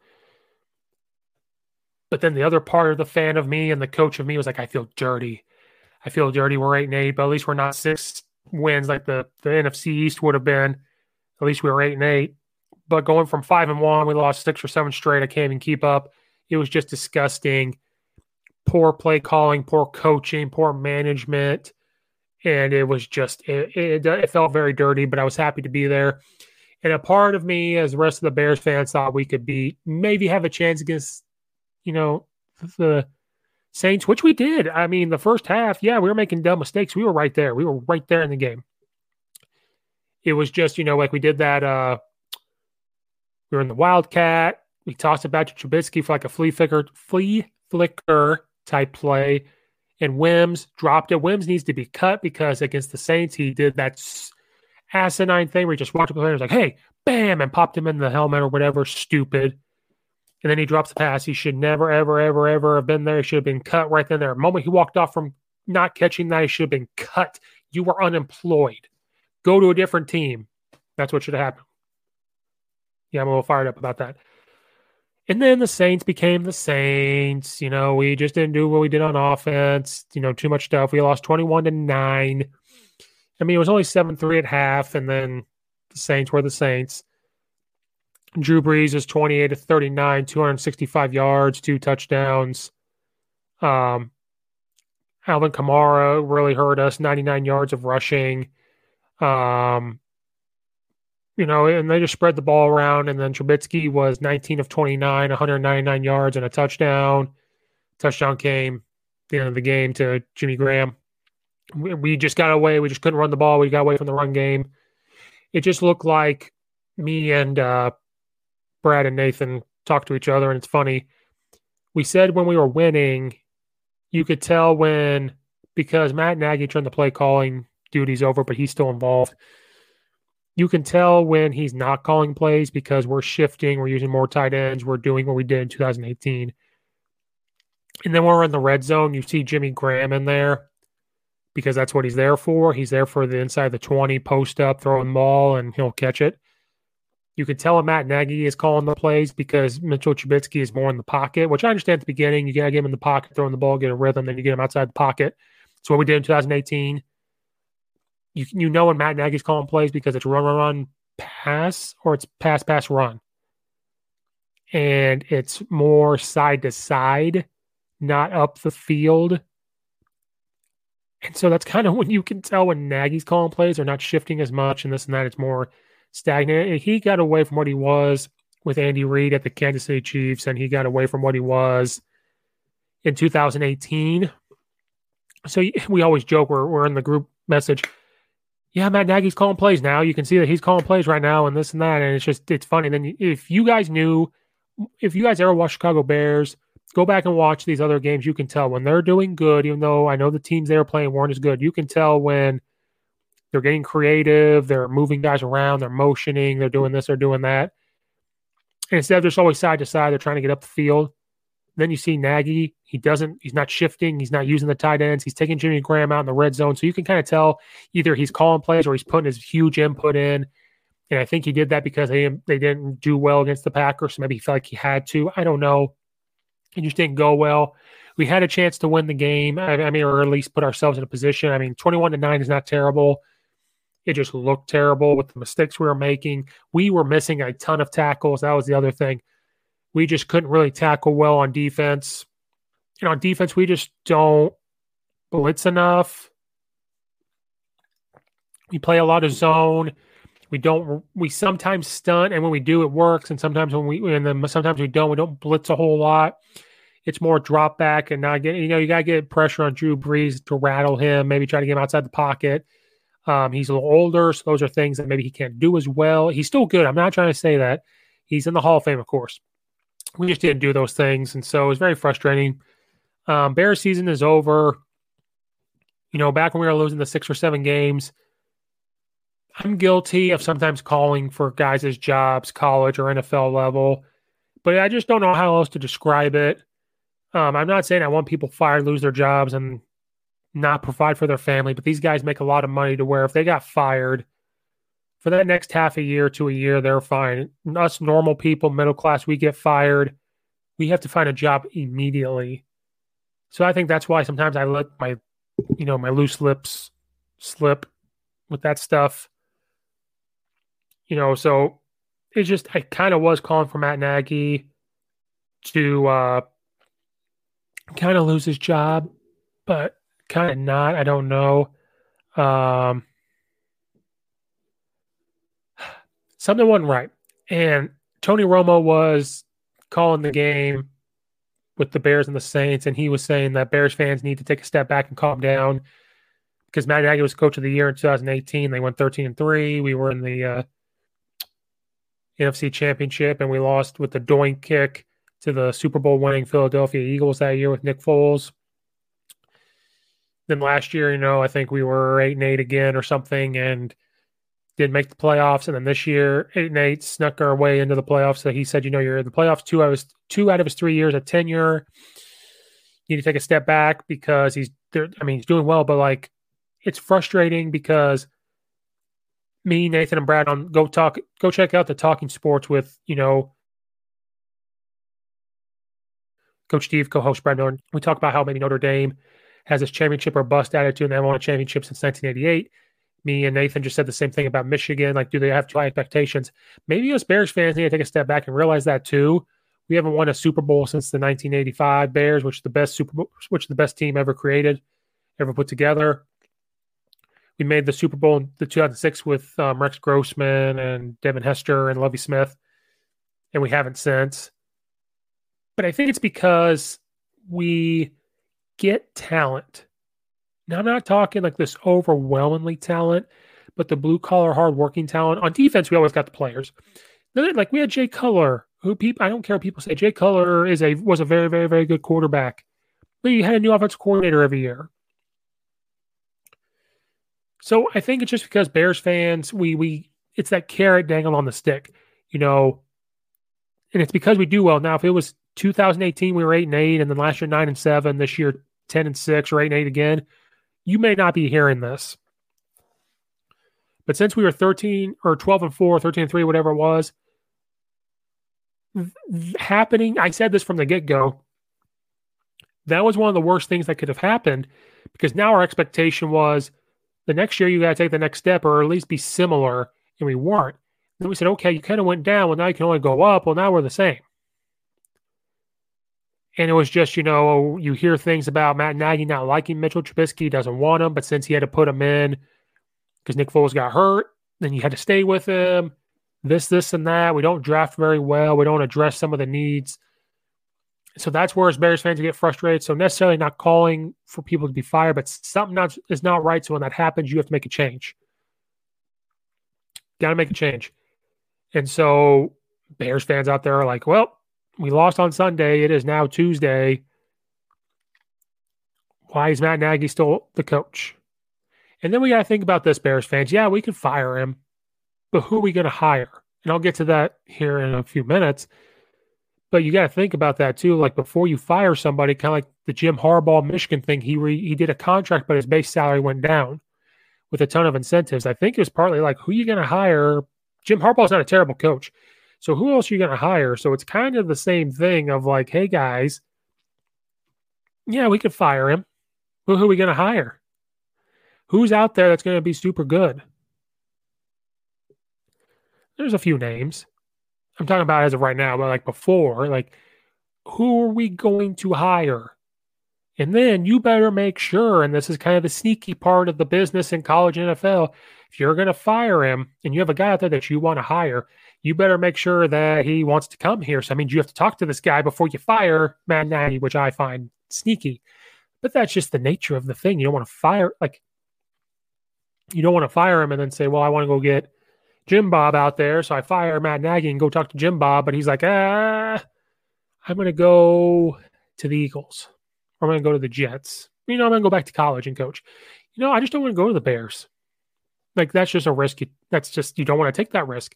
But then the other part of the fan of me and the coach of me was like, I feel dirty. I feel dirty. We're 8 and 8, but at least we're not six wins like the, the NFC East would have been. At least we were eight and eight. But going from five and one, we lost six or seven straight. I can't even keep up. It was just disgusting. Poor play calling, poor coaching, poor management. And it was just, it, it, it felt very dirty, but I was happy to be there. And a part of me, as the rest of the Bears fans, thought we could be maybe have a chance against, you know, the Saints, which we did. I mean, the first half, yeah, we were making dumb mistakes. We were right there. We were right there in the game. It was just, you know, like we did that. Uh, we were in the Wildcat. We tossed it back to Trubisky for like a flea flicker, flea flicker type play. And Wims dropped it. Wims needs to be cut because against the Saints, he did that asinine thing where he just walked up the player and was like, hey, bam, and popped him in the helmet or whatever. Stupid and then he drops the pass. He should never, ever, ever, ever have been there. He should have been cut right then there. The moment he walked off from not catching that, he should have been cut. You were unemployed. Go to a different team. That's what should have happened. Yeah, I'm a little fired up about that. And then the Saints became the Saints. You know, we just didn't do what we did on offense. You know, too much stuff. We lost 21 to 9. I mean, it was only 7 3 at half, and then the Saints were the Saints. Drew Brees is 28 to 39, 265 yards, two touchdowns. Um, Alvin Kamara really hurt us, 99 yards of rushing. Um, you know, and they just spread the ball around. And then Trubisky was 19 of 29, 199 yards and a touchdown. Touchdown came at the end of the game to Jimmy Graham. We, we just got away. We just couldn't run the ball. We got away from the run game. It just looked like me and uh, Brad and Nathan talk to each other, and it's funny. We said when we were winning, you could tell when because Matt Nagy turned the play calling duties over, but he's still involved. You can tell when he's not calling plays because we're shifting, we're using more tight ends, we're doing what we did in 2018. And then when we're in the red zone, you see Jimmy Graham in there because that's what he's there for. He's there for the inside the 20 post up, throwing the ball, and he'll catch it. You can tell Matt Nagy is calling the plays because Mitchell Trubisky is more in the pocket, which I understand at the beginning. You got to get him in the pocket, throwing the ball, get a rhythm, then you get him outside the pocket. That's what we did in 2018. You you know when Matt Nagy's calling plays because it's run, run, run, pass, or it's pass, pass, run. And it's more side to side, not up the field. And so that's kind of <laughs> when you can tell when Nagy's calling plays are not shifting as much and this and that. It's more stagnant. He got away from what he was with Andy Reid at the Kansas City Chiefs, and he got away from what he was in 2018. So <laughs> we always joke we're, we're in the group message. Yeah, Matt Nagy's calling plays now. You can see that he's calling plays right now and this and that. And it's just, it's funny. And Then if you guys knew if you guys ever watch Chicago Bears, go back and watch these other games. You can tell when they're doing good, even though I know the teams they were playing weren't as good. You can tell when they're getting creative, they're moving guys around, they're motioning, they're doing this, they're doing that. And instead of just always side to side, they're trying to get up the field. Then you see Nagy, he doesn't, he's not shifting, he's not using the tight ends, he's taking Jimmy Graham out in the red zone. So you can kind of tell either he's calling plays or he's putting his huge input in. And I think he did that because they they didn't do well against the Packers. So maybe he felt like he had to. I don't know. It just didn't go well. We had a chance to win the game. I, I mean, or at least put ourselves in a position. I mean, 21 to 9 is not terrible. It just looked terrible with the mistakes we were making. We were missing a ton of tackles. That was the other thing. We just couldn't really tackle well on defense. And on defense, we just don't blitz enough. We play a lot of zone. We don't. We sometimes stunt, and when we do, it works. And sometimes when we, and then sometimes we don't. We don't blitz a whole lot. It's more drop back and not get. You know, you gotta get pressure on Drew Brees to rattle him. Maybe try to get him outside the pocket. Um, he's a little older, so those are things that maybe he can't do as well. He's still good. I'm not trying to say that. He's in the Hall of Fame, of course. We just didn't do those things, and so it was very frustrating. Um, Bear season is over. You know, back when we were losing the six or seven games, I'm guilty of sometimes calling for guys' jobs, college or NFL level, but I just don't know how else to describe it. Um, I'm not saying I want people fired, lose their jobs, and not provide for their family, but these guys make a lot of money to where if they got fired for that next half a year to a year, they're fine. Us normal people, middle class, we get fired. We have to find a job immediately. So I think that's why sometimes I let my, you know, my loose lips slip with that stuff. You know, so it just I kind of was calling for Matt Nagy to uh kind of lose his job, but kind of not. I don't know. Um, something wasn't right. And Tony Romo was calling the game with the Bears and the Saints, and he was saying that Bears fans need to take a step back and calm down because Matt Nagy was coach of the year in 2018. They went 13 and three. We were in the uh, NFC Championship, and we lost with the doink kick to the Super Bowl winning Philadelphia Eagles that year with Nick Foles. Then last year, you know, I think we were eight and eight again or something, and didn't make the playoffs. And then this year, eight and eight snuck our way into the playoffs. So he said, you know, you're in the playoffs two of his, two out of his three years of tenure. You need to take a step back because he's there. I mean, he's doing well, but like it's frustrating because me, Nathan, and Brad on go talk, go check out the Talking Sports with you know Coach Steve, co-host Brad Miller. We talk about how maybe Notre Dame has this championship or bust attitude and they haven't won a championship since 1988. Me and Nathan just said the same thing about Michigan. Like, do they have too high expectations? Maybe us Bears fans need to take a step back and realize that too. We haven't won a Super Bowl since the 1985 Bears, which is the best Super Bowl, which is the best team ever created, ever put together. We made the Super Bowl in the 2006 with um, Rex Grossman and Devin Hester and Lovie Smith, and we haven't since. But I think it's because we get talent. Now, I'm not talking like this overwhelmingly talent, but the blue collar, hardworking talent. On defense, we always got the players. Like we had Jay Cutler, who people I don't care what people say. Jay Cutler is a was a very, very, very good quarterback. We had a new offensive coordinator every year. So I think it's just because Bears fans, we we it's that carrot dangled on the stick, you know, and it's because we do well. Now, if it was 2018, we were eight and eight, and then last year nine and seven. This year 10 and 6 or 8 and 8 again, you may not be hearing this. But since we were 13 or 12 and 4, 13 and 3, whatever it was, happening, I said this from the get go. That was one of the worst things that could have happened because now our expectation was the next year you got to take the next step or at least be similar, and we weren't. Then we said, okay, you kind of went down. Well, now you can only go up. Well, now we're the same. And it was just, you know, you hear things about Matt Nagy not liking Mitchell Trubisky, doesn't want him, but since he had to put him in because Nick Foles got hurt, then you had to stay with him. This, this, and that. We don't draft very well. We don't address some of the needs. So that's where as Bears fans get frustrated. So necessarily not calling for people to be fired, but something not, is not right. So when that happens, you have to make a change. Got to make a change. And so Bears fans out there are like, well, We lost on Sunday. It is now Tuesday. Why is Matt Nagy still the coach? And then we got to think about this, Bears fans. Yeah, we could fire him, but who are we going to hire? And I'll get to that here in a few minutes. But you got to think about that too. Like before you fire somebody, kind of like the Jim Harbaugh Michigan thing, he re, he did a contract, but his base salary went down with a ton of incentives. I think it was partly like who are you going to hire? Jim Harbaugh's not a terrible coach, so who else are you going to hire? So it's kind of the same thing of like, hey guys, yeah, we could fire him. Who, who are we going to hire? Who's out there that's going to be super good? There's a few names. I'm talking about as of right now, but like before, like who are we going to hire? And then you better make sure, and this is kind of the sneaky part of the business in college NFL, if you're going to fire him and you have a guy out there that you want to hire, you better make sure that he wants to come here. So, I mean, you have to talk to this guy before you fire Matt Nagy, which I find sneaky. But that's just the nature of the thing. You don't want to fire, like, you don't want to fire him and then say, well, I want to go get Jim Bob out there. So I fire Matt Nagy and go talk to Jim Bob, but he's like, ah, I'm going to go to the Eagles. Or I'm going to go to the Jets. You know, I'm going to go back to college and coach. You know, I just don't want to go to the Bears. Like, that's just a risk. That's just, you don't want to take that risk.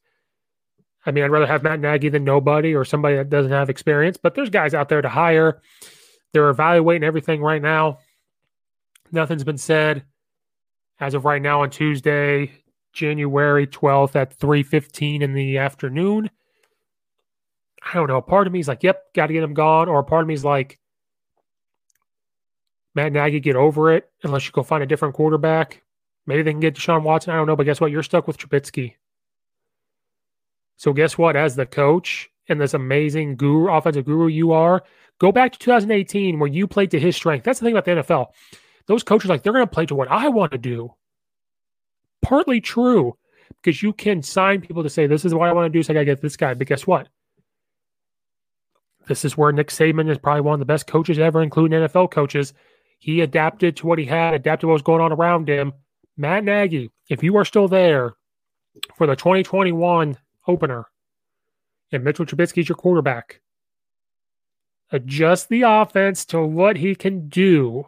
I mean, I'd rather have Matt Nagy than nobody or somebody that doesn't have experience, but there's guys out there to hire. They're evaluating everything right now. Nothing's been said as of right now on Tuesday. January 12th at 3:15 in the afternoon. I don't know. Part of me is like, "Yep, got to get him gone," or part of me is like, "Matt Nagy, get over it. Unless you go find a different quarterback, maybe they can get Deshaun Watson. I don't know, but guess what? You're stuck with Trubisky. So guess what? As the coach and this amazing guru, offensive guru you are, go back to 2018 where you played to his strength. That's the thing about the NFL. Those coaches like they're going to play to what I want to do partly true because you can sign people to say, this is what I want to do. So I got to get this guy. But guess what? This is where Nick Saban is probably one of the best coaches ever, including NFL coaches. He adapted to what he had, adapted what was going on around him. Matt Nagy, if you are still there for the 2021 opener and Mitchell Trubisky is your quarterback, adjust the offense to what he can do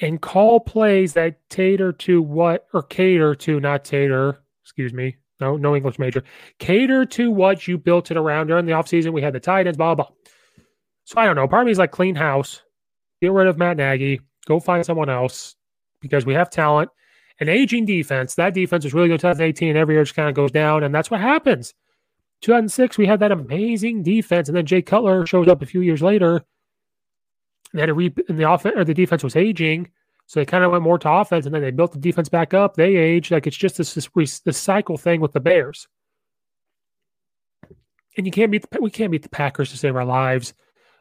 and call plays that cater to what or cater to not tater, excuse me, no, no English major, cater to what you built it around during the offseason. We had the tight ends, blah, blah. So I don't know. Part of me is like clean house, get rid of Matt Nagy, go find someone else because we have talent. An aging defense, that defense was really good in 2018. Every year just kind of goes down, and that's what happens. 2006, we had that amazing defense, and then Jay Cutler shows up a few years later they had a re and the offense or the defense was aging, so they kind of went more to offense, and then they built the defense back up. They aged like it's just this this, this cycle thing with the Bears. And you can't beat the we can't beat the Packers to save our lives.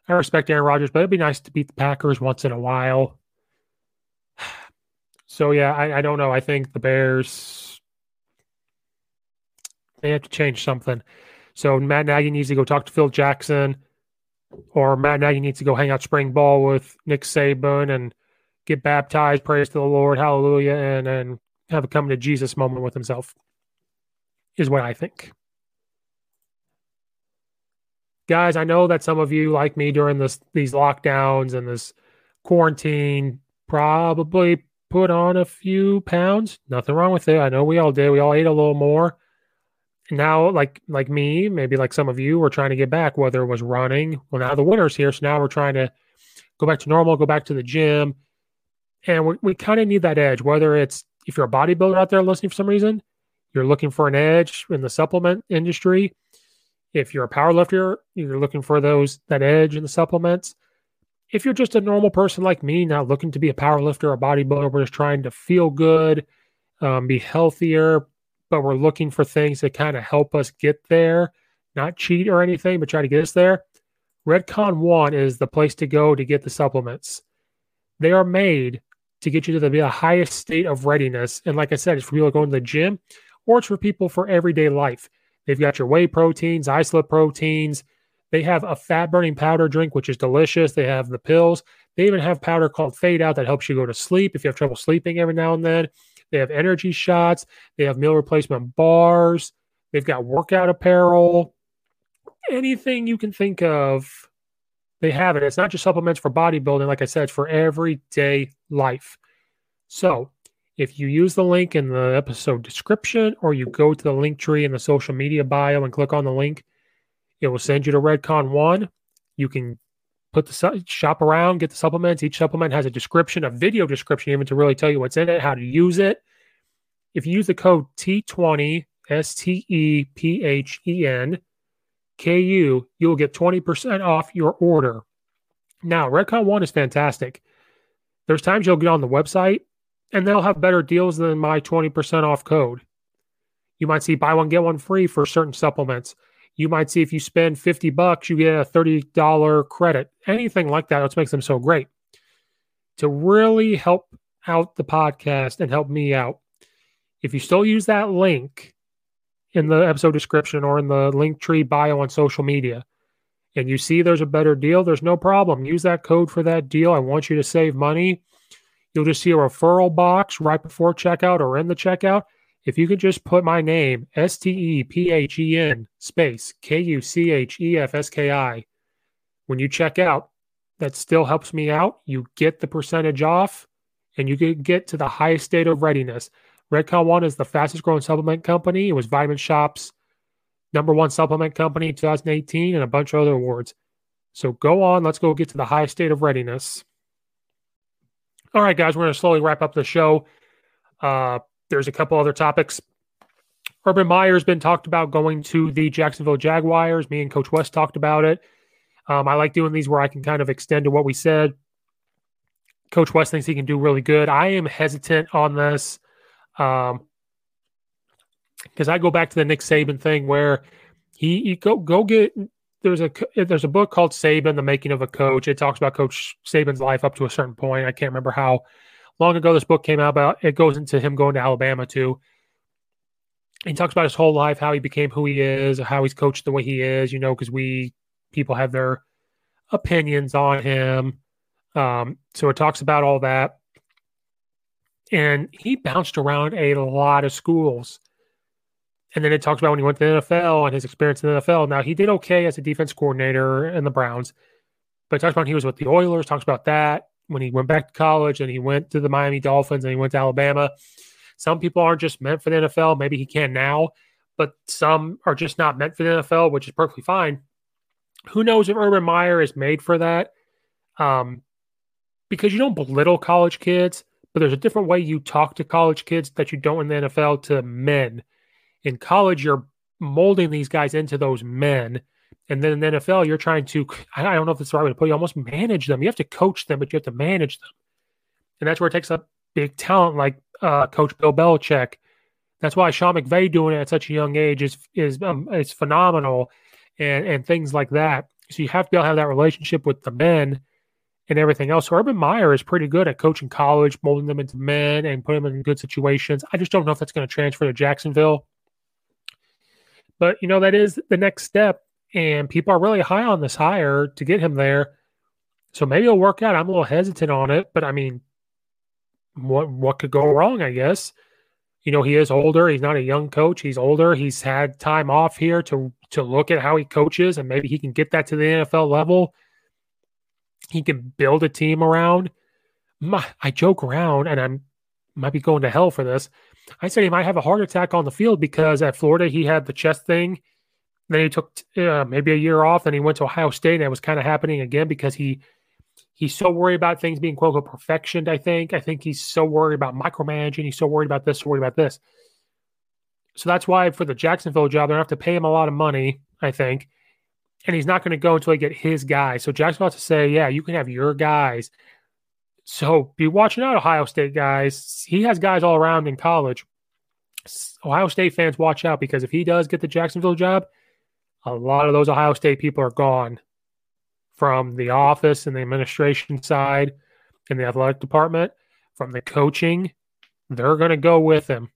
I respect Aaron Rodgers, but it'd be nice to beat the Packers once in a while. So yeah, I, I don't know. I think the Bears they have to change something. So Matt Nagy needs to go talk to Phil Jackson or Matt Nagy needs to go hang out spring ball with Nick Saban and get baptized, praise to the Lord, hallelujah, and and have a come to Jesus moment with himself. Is what I think. Guys, I know that some of you, like me, during this these lockdowns and this quarantine, probably put on a few pounds. Nothing wrong with it. I know we all did. We all ate a little more now like like me maybe like some of you we're trying to get back whether it was running well now the winter's here so now we're trying to go back to normal go back to the gym and we, we kind of need that edge whether it's if you're a bodybuilder out there listening for some reason you're looking for an edge in the supplement industry if you're a power lifter you're looking for those that edge in the supplements if you're just a normal person like me not looking to be a power lifter or bodybuilder we're just trying to feel good um, be healthier but we're looking for things that kind of help us get there, not cheat or anything, but try to get us there. Redcon One is the place to go to get the supplements. They are made to get you to the, highest state of readiness. And like I said, it's for people going to the gym or it's for people for everyday life. They've got your whey proteins, isolate proteins. They have a fat burning powder drink, which is delicious. They have the pills. They even have powder called Fade Out that helps you go to sleep if you have trouble sleeping every now and then. They have energy shots. They have meal replacement bars. They've got workout apparel. anything you can think of, they have it. It's not just supplements for bodybuilding, like I said, it's for everyday life. So if you use the link in the episode description or you go to the link tree in the social media bio and click on the link, it will send you to Redcon One. You can put the shop around, get the supplements. Each supplement has a description, a video description, even to really tell you what's in it, how to use it. If you use the code T20 S T E P H E N KU, you'll get 20% off your order. Now, Redcon One is fantastic. There's times you'll get on the website and they'll have better deals than my 20% off code. You might see buy one, get one free for certain supplements. You might see if you spend 50 bucks, you get a $30 credit. Anything like that, which makes them so great. To really help out the podcast and help me out, if you still use that link in the episode description or in the link tree bio on social media and you see there's a better deal, there's no problem. Use that code for that deal. I want you to save money. You'll just see a referral box right before checkout or in the checkout. If you could just put my name, S T E P H E N space K U C H E F S K I, when you check out, that still helps me out. You get the percentage off and you can get to the highest state of readiness. Redcon One is the fastest growing supplement company. It was Vitamin Shoppe's number one supplement company in 2018 and a bunch of other awards. So go on. Let's go get to the highest state of readiness. All right, guys, we're going to slowly wrap up the show. Uh, there's a couple other topics. Urban Meyer's been talked about going to the Jacksonville Jaguars. Me and Coach West talked about it. Um, I like doing these where I can kind of extend to what we said. Coach West thinks he can do really good. I am hesitant on this. Um, because I go back to the Nick Saban thing where he, he go go get there's a there's a book called Saban: The Making of a Coach. It talks about Coach Saban's life up to a certain point. I can't remember how long ago this book came out, but it goes into him going to Alabama too. He talks about his whole life, how he became who he is, how he's coached the way he is. You know, because we people have their opinions on him. Um, so it talks about all that and he bounced around a lot of schools. And then it talks about when he went to the NFL and his experience in the NFL. Now he did okay as a defense coordinator in the Browns, but it talks about he was with the Oilers. Talks about that when he went back to college and he went to the Miami Dolphins and he went to Alabama. Some people aren't just meant for the NFL. Maybe he can now, but some are just not meant for the NFL, which is perfectly fine. Who knows if Urban Meyer is made for that? Um, because you don't belittle college kids but there's a different way you talk to college kids that you don't in the NFL to men. In college, you're molding these guys into those men. And then in the NFL, you're trying to, I don't know if it's the right way to put it, you almost manage them. You have to coach them, but you have to manage them. And that's where it takes up big talent like uh, Coach Bill Belichick. That's why Sean McVay doing it at such a young age is is um, is phenomenal, and and things like that. So you have to be able to have that relationship with the men and everything else. So Urban Meyer is pretty good at coaching college, molding them into men and putting them in good situations. I just don't know if that's going to transfer to Jacksonville. But, you know, that is the next step. And people are really high on this hire to get him there. So maybe it'll work out. I'm a little hesitant on it, but I mean, what what could go wrong, I guess. You know, he is older. He's not a young coach. He's older. He's had time off here to to look at how he coaches and maybe he can get that to the NFL level he can build a team around. My, I joke around, and I'm might be going to hell for this. I said he might have a heart attack on the field because at Florida he had the chest thing. Then he took uh, maybe a year off, and he went to Ohio State, and that was kind of happening again because he he's so worried about things being quote unquote perfection. I think I think he's so worried about micromanaging. He's so worried about this, so worried about this. So that's why for the Jacksonville job, they're gonna have to pay him a lot of money. I think and he's not going to go until he get his guys. So Jack's about to say, yeah, you can have your guys. So be watching out, Ohio State guys. He has guys all around in college. Ohio State fans, watch out because if he does get the Jacksonville job, a lot of those Ohio State people are gone from the office and the administration side and the athletic department, from the coaching. They're going to go with him.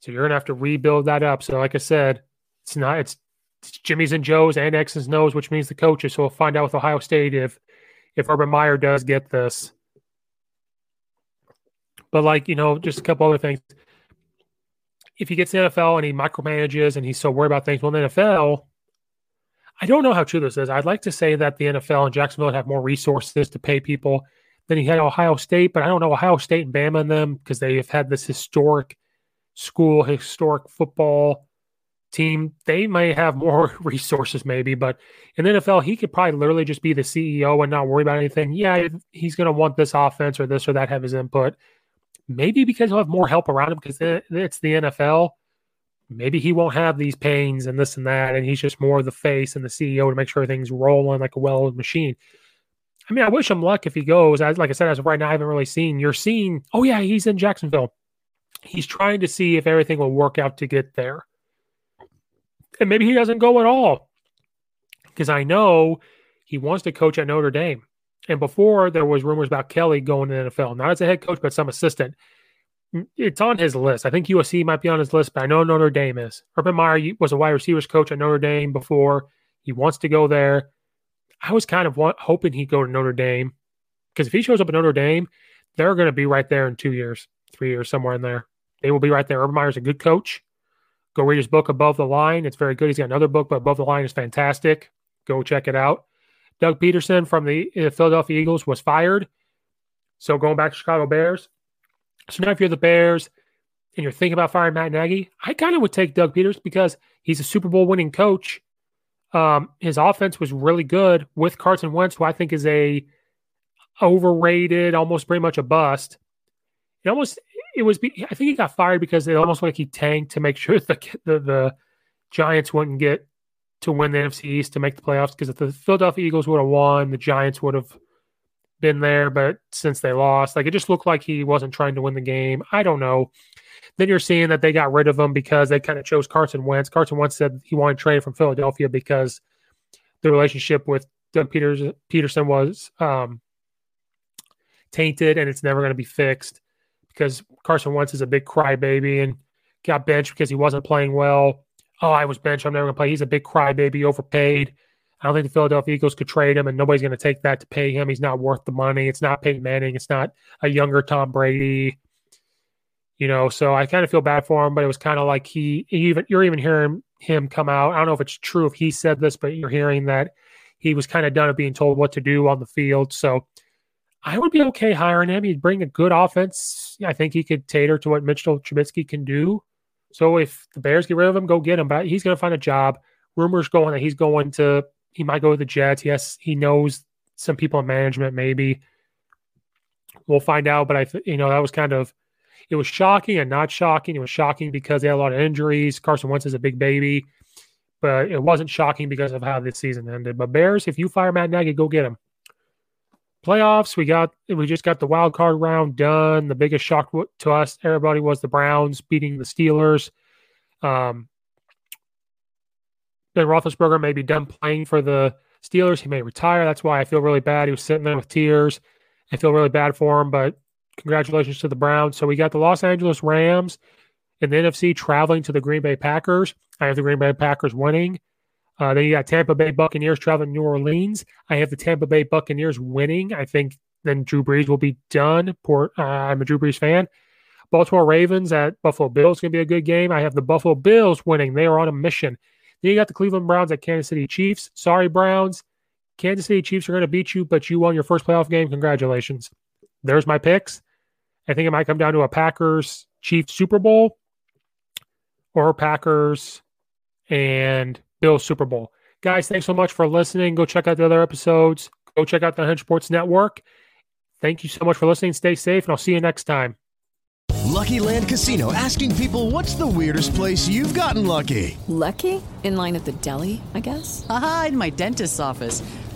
So you're going to have to rebuild that up. So, like I said, it's not, it's it's Jimmy's and Joe's and X's O's, which means the coaches. So we'll find out with Ohio State if if Urban Meyer does get this. But like you know, just a couple other things. If he gets the NFL and he micromanages and he's so worried about things, well, in the NFL, I don't know how true this is. I'd like to say that the NFL and Jacksonville have more resources to pay people than he had Ohio State, but I don't know Ohio State and Bama and them because they have had this historic school, historic football team. They may have more <laughs> resources, maybe, but in the NFL, he could probably literally just be the CEO and not worry about anything. Yeah, he's going to want this offense or this or that, have his input. Maybe because he'll have more help around him because it's the NFL maybe he won't have these pains and this and that, and he's just more the face and the CEO to make sure everything's rolling like a well-oiled machine. I mean, I wish him luck if he goes. As like I said, as of right now, I haven't really seen. You're seeing, oh yeah, he's in Jacksonville. He's trying to see if everything will work out to get there, and maybe he doesn't go at all, because I know he wants to coach at Notre Dame. And before there was rumors about Kelly going to the NFL, not as a head coach, but some assistant mm, it's on his list. I think USC might be on his list, but I know Notre Dame is. Urban Meyer was a wide receivers coach at Notre Dame before. He wants to go there. I was kind of want, hoping he'd go to Notre Dame because if he shows up at Notre Dame, they're going to be right there in two years, three years, somewhere in there. They will be right there. Urban Meyer's a good coach. Go read his book, Above the Line. It's very good. He's got another book, but Above the Line is fantastic. Go check it out. Doug Pederson from the uh, Philadelphia Eagles was fired. So going back to Chicago Bears, so now if you're the Bears and you're thinking about firing Matt Nagy, I kind of would take Doug Peters because he's a Super Bowl winning coach. Um, his offense was really good with Carson Wentz, who I think is a overrated, almost pretty much a bust. It almost it was. I think he got fired because it almost like he tanked to make sure <laughs> the the, the Giants wouldn't get to win the NFC East to make the playoffs. Because if the Philadelphia Eagles would have won, the Giants would have been there, but since they lost, like it just looked like he wasn't trying to win the game. I don't know. Then you're seeing that they got rid of him because they kind of chose Carson Wentz. Carson Wentz said he wanted to trade from Philadelphia because the relationship with Doug Peters Pederson was um, tainted and it's never going to be fixed because Carson Wentz is a big crybaby and got benched because he wasn't playing well. Oh, I was benched. I'm never going to play. He's a big crybaby, overpaid. I don't think the Philadelphia Eagles could trade him, and nobody's going to take that to pay him. He's not worth the money. It's not Peyton Manning. It's not a younger Tom Brady. You know, so I kind of feel bad for him, but it was kind of like he even you're even hearing him come out. I don't know if it's true if he said this, but you're hearing that he was kind of done of being told what to do on the field. So I would be okay hiring him. He'd bring a good offense. I think he could tater to what Mitchell Trubisky can do. So if the Bears get rid of him, go get him. But he's going to find a job. Rumors going that he's going to he might go to the Jets. Yes, he knows some people in management. Maybe we'll find out. But I, th- you know, that was kind of it was shocking and not shocking. It was shocking because they had a lot of injuries. Carson Wentz is a big baby, but it wasn't shocking because of how this season ended. But Bears, if you fire Matt Nagy, go get him. Playoffs, we got we just got the wild card round done. The biggest shock to us, everybody, was the Browns beating the Steelers. Um, Ben Roethlisberger may be done playing for the Steelers. He may retire. That's why I feel really bad. He was sitting there with tears. I feel really bad for him, but congratulations to the Browns. So we got the Los Angeles Rams in the NFC traveling to the Green Bay Packers. I have the Green Bay Packers winning. Uh, then you got Tampa Bay Buccaneers traveling New Orleans. I have the Tampa Bay Buccaneers winning. I think then Drew Brees will be done. Poor, uh, I'm a Drew Brees fan. Baltimore Ravens at Buffalo Bills going to be a good game. I have the Buffalo Bills winning. They are on a mission. Then you got the Cleveland Browns at Kansas City Chiefs. Sorry, Browns. Kansas City Chiefs are going to beat you, but you won your first playoff game. Congratulations. There's my picks. I think it might come down to a Packers Chiefs Super Bowl or Packers and Bills Super Bowl. Guys, thanks so much for listening. Go check out the other episodes. Go check out the Unhinged Sports Network. Thank you so much for listening. Stay safe, and I'll see you next time. Lucky Land Casino asking people what's the weirdest place you've gotten lucky? Lucky? In line at the deli, I guess? Aha, in my dentist's office.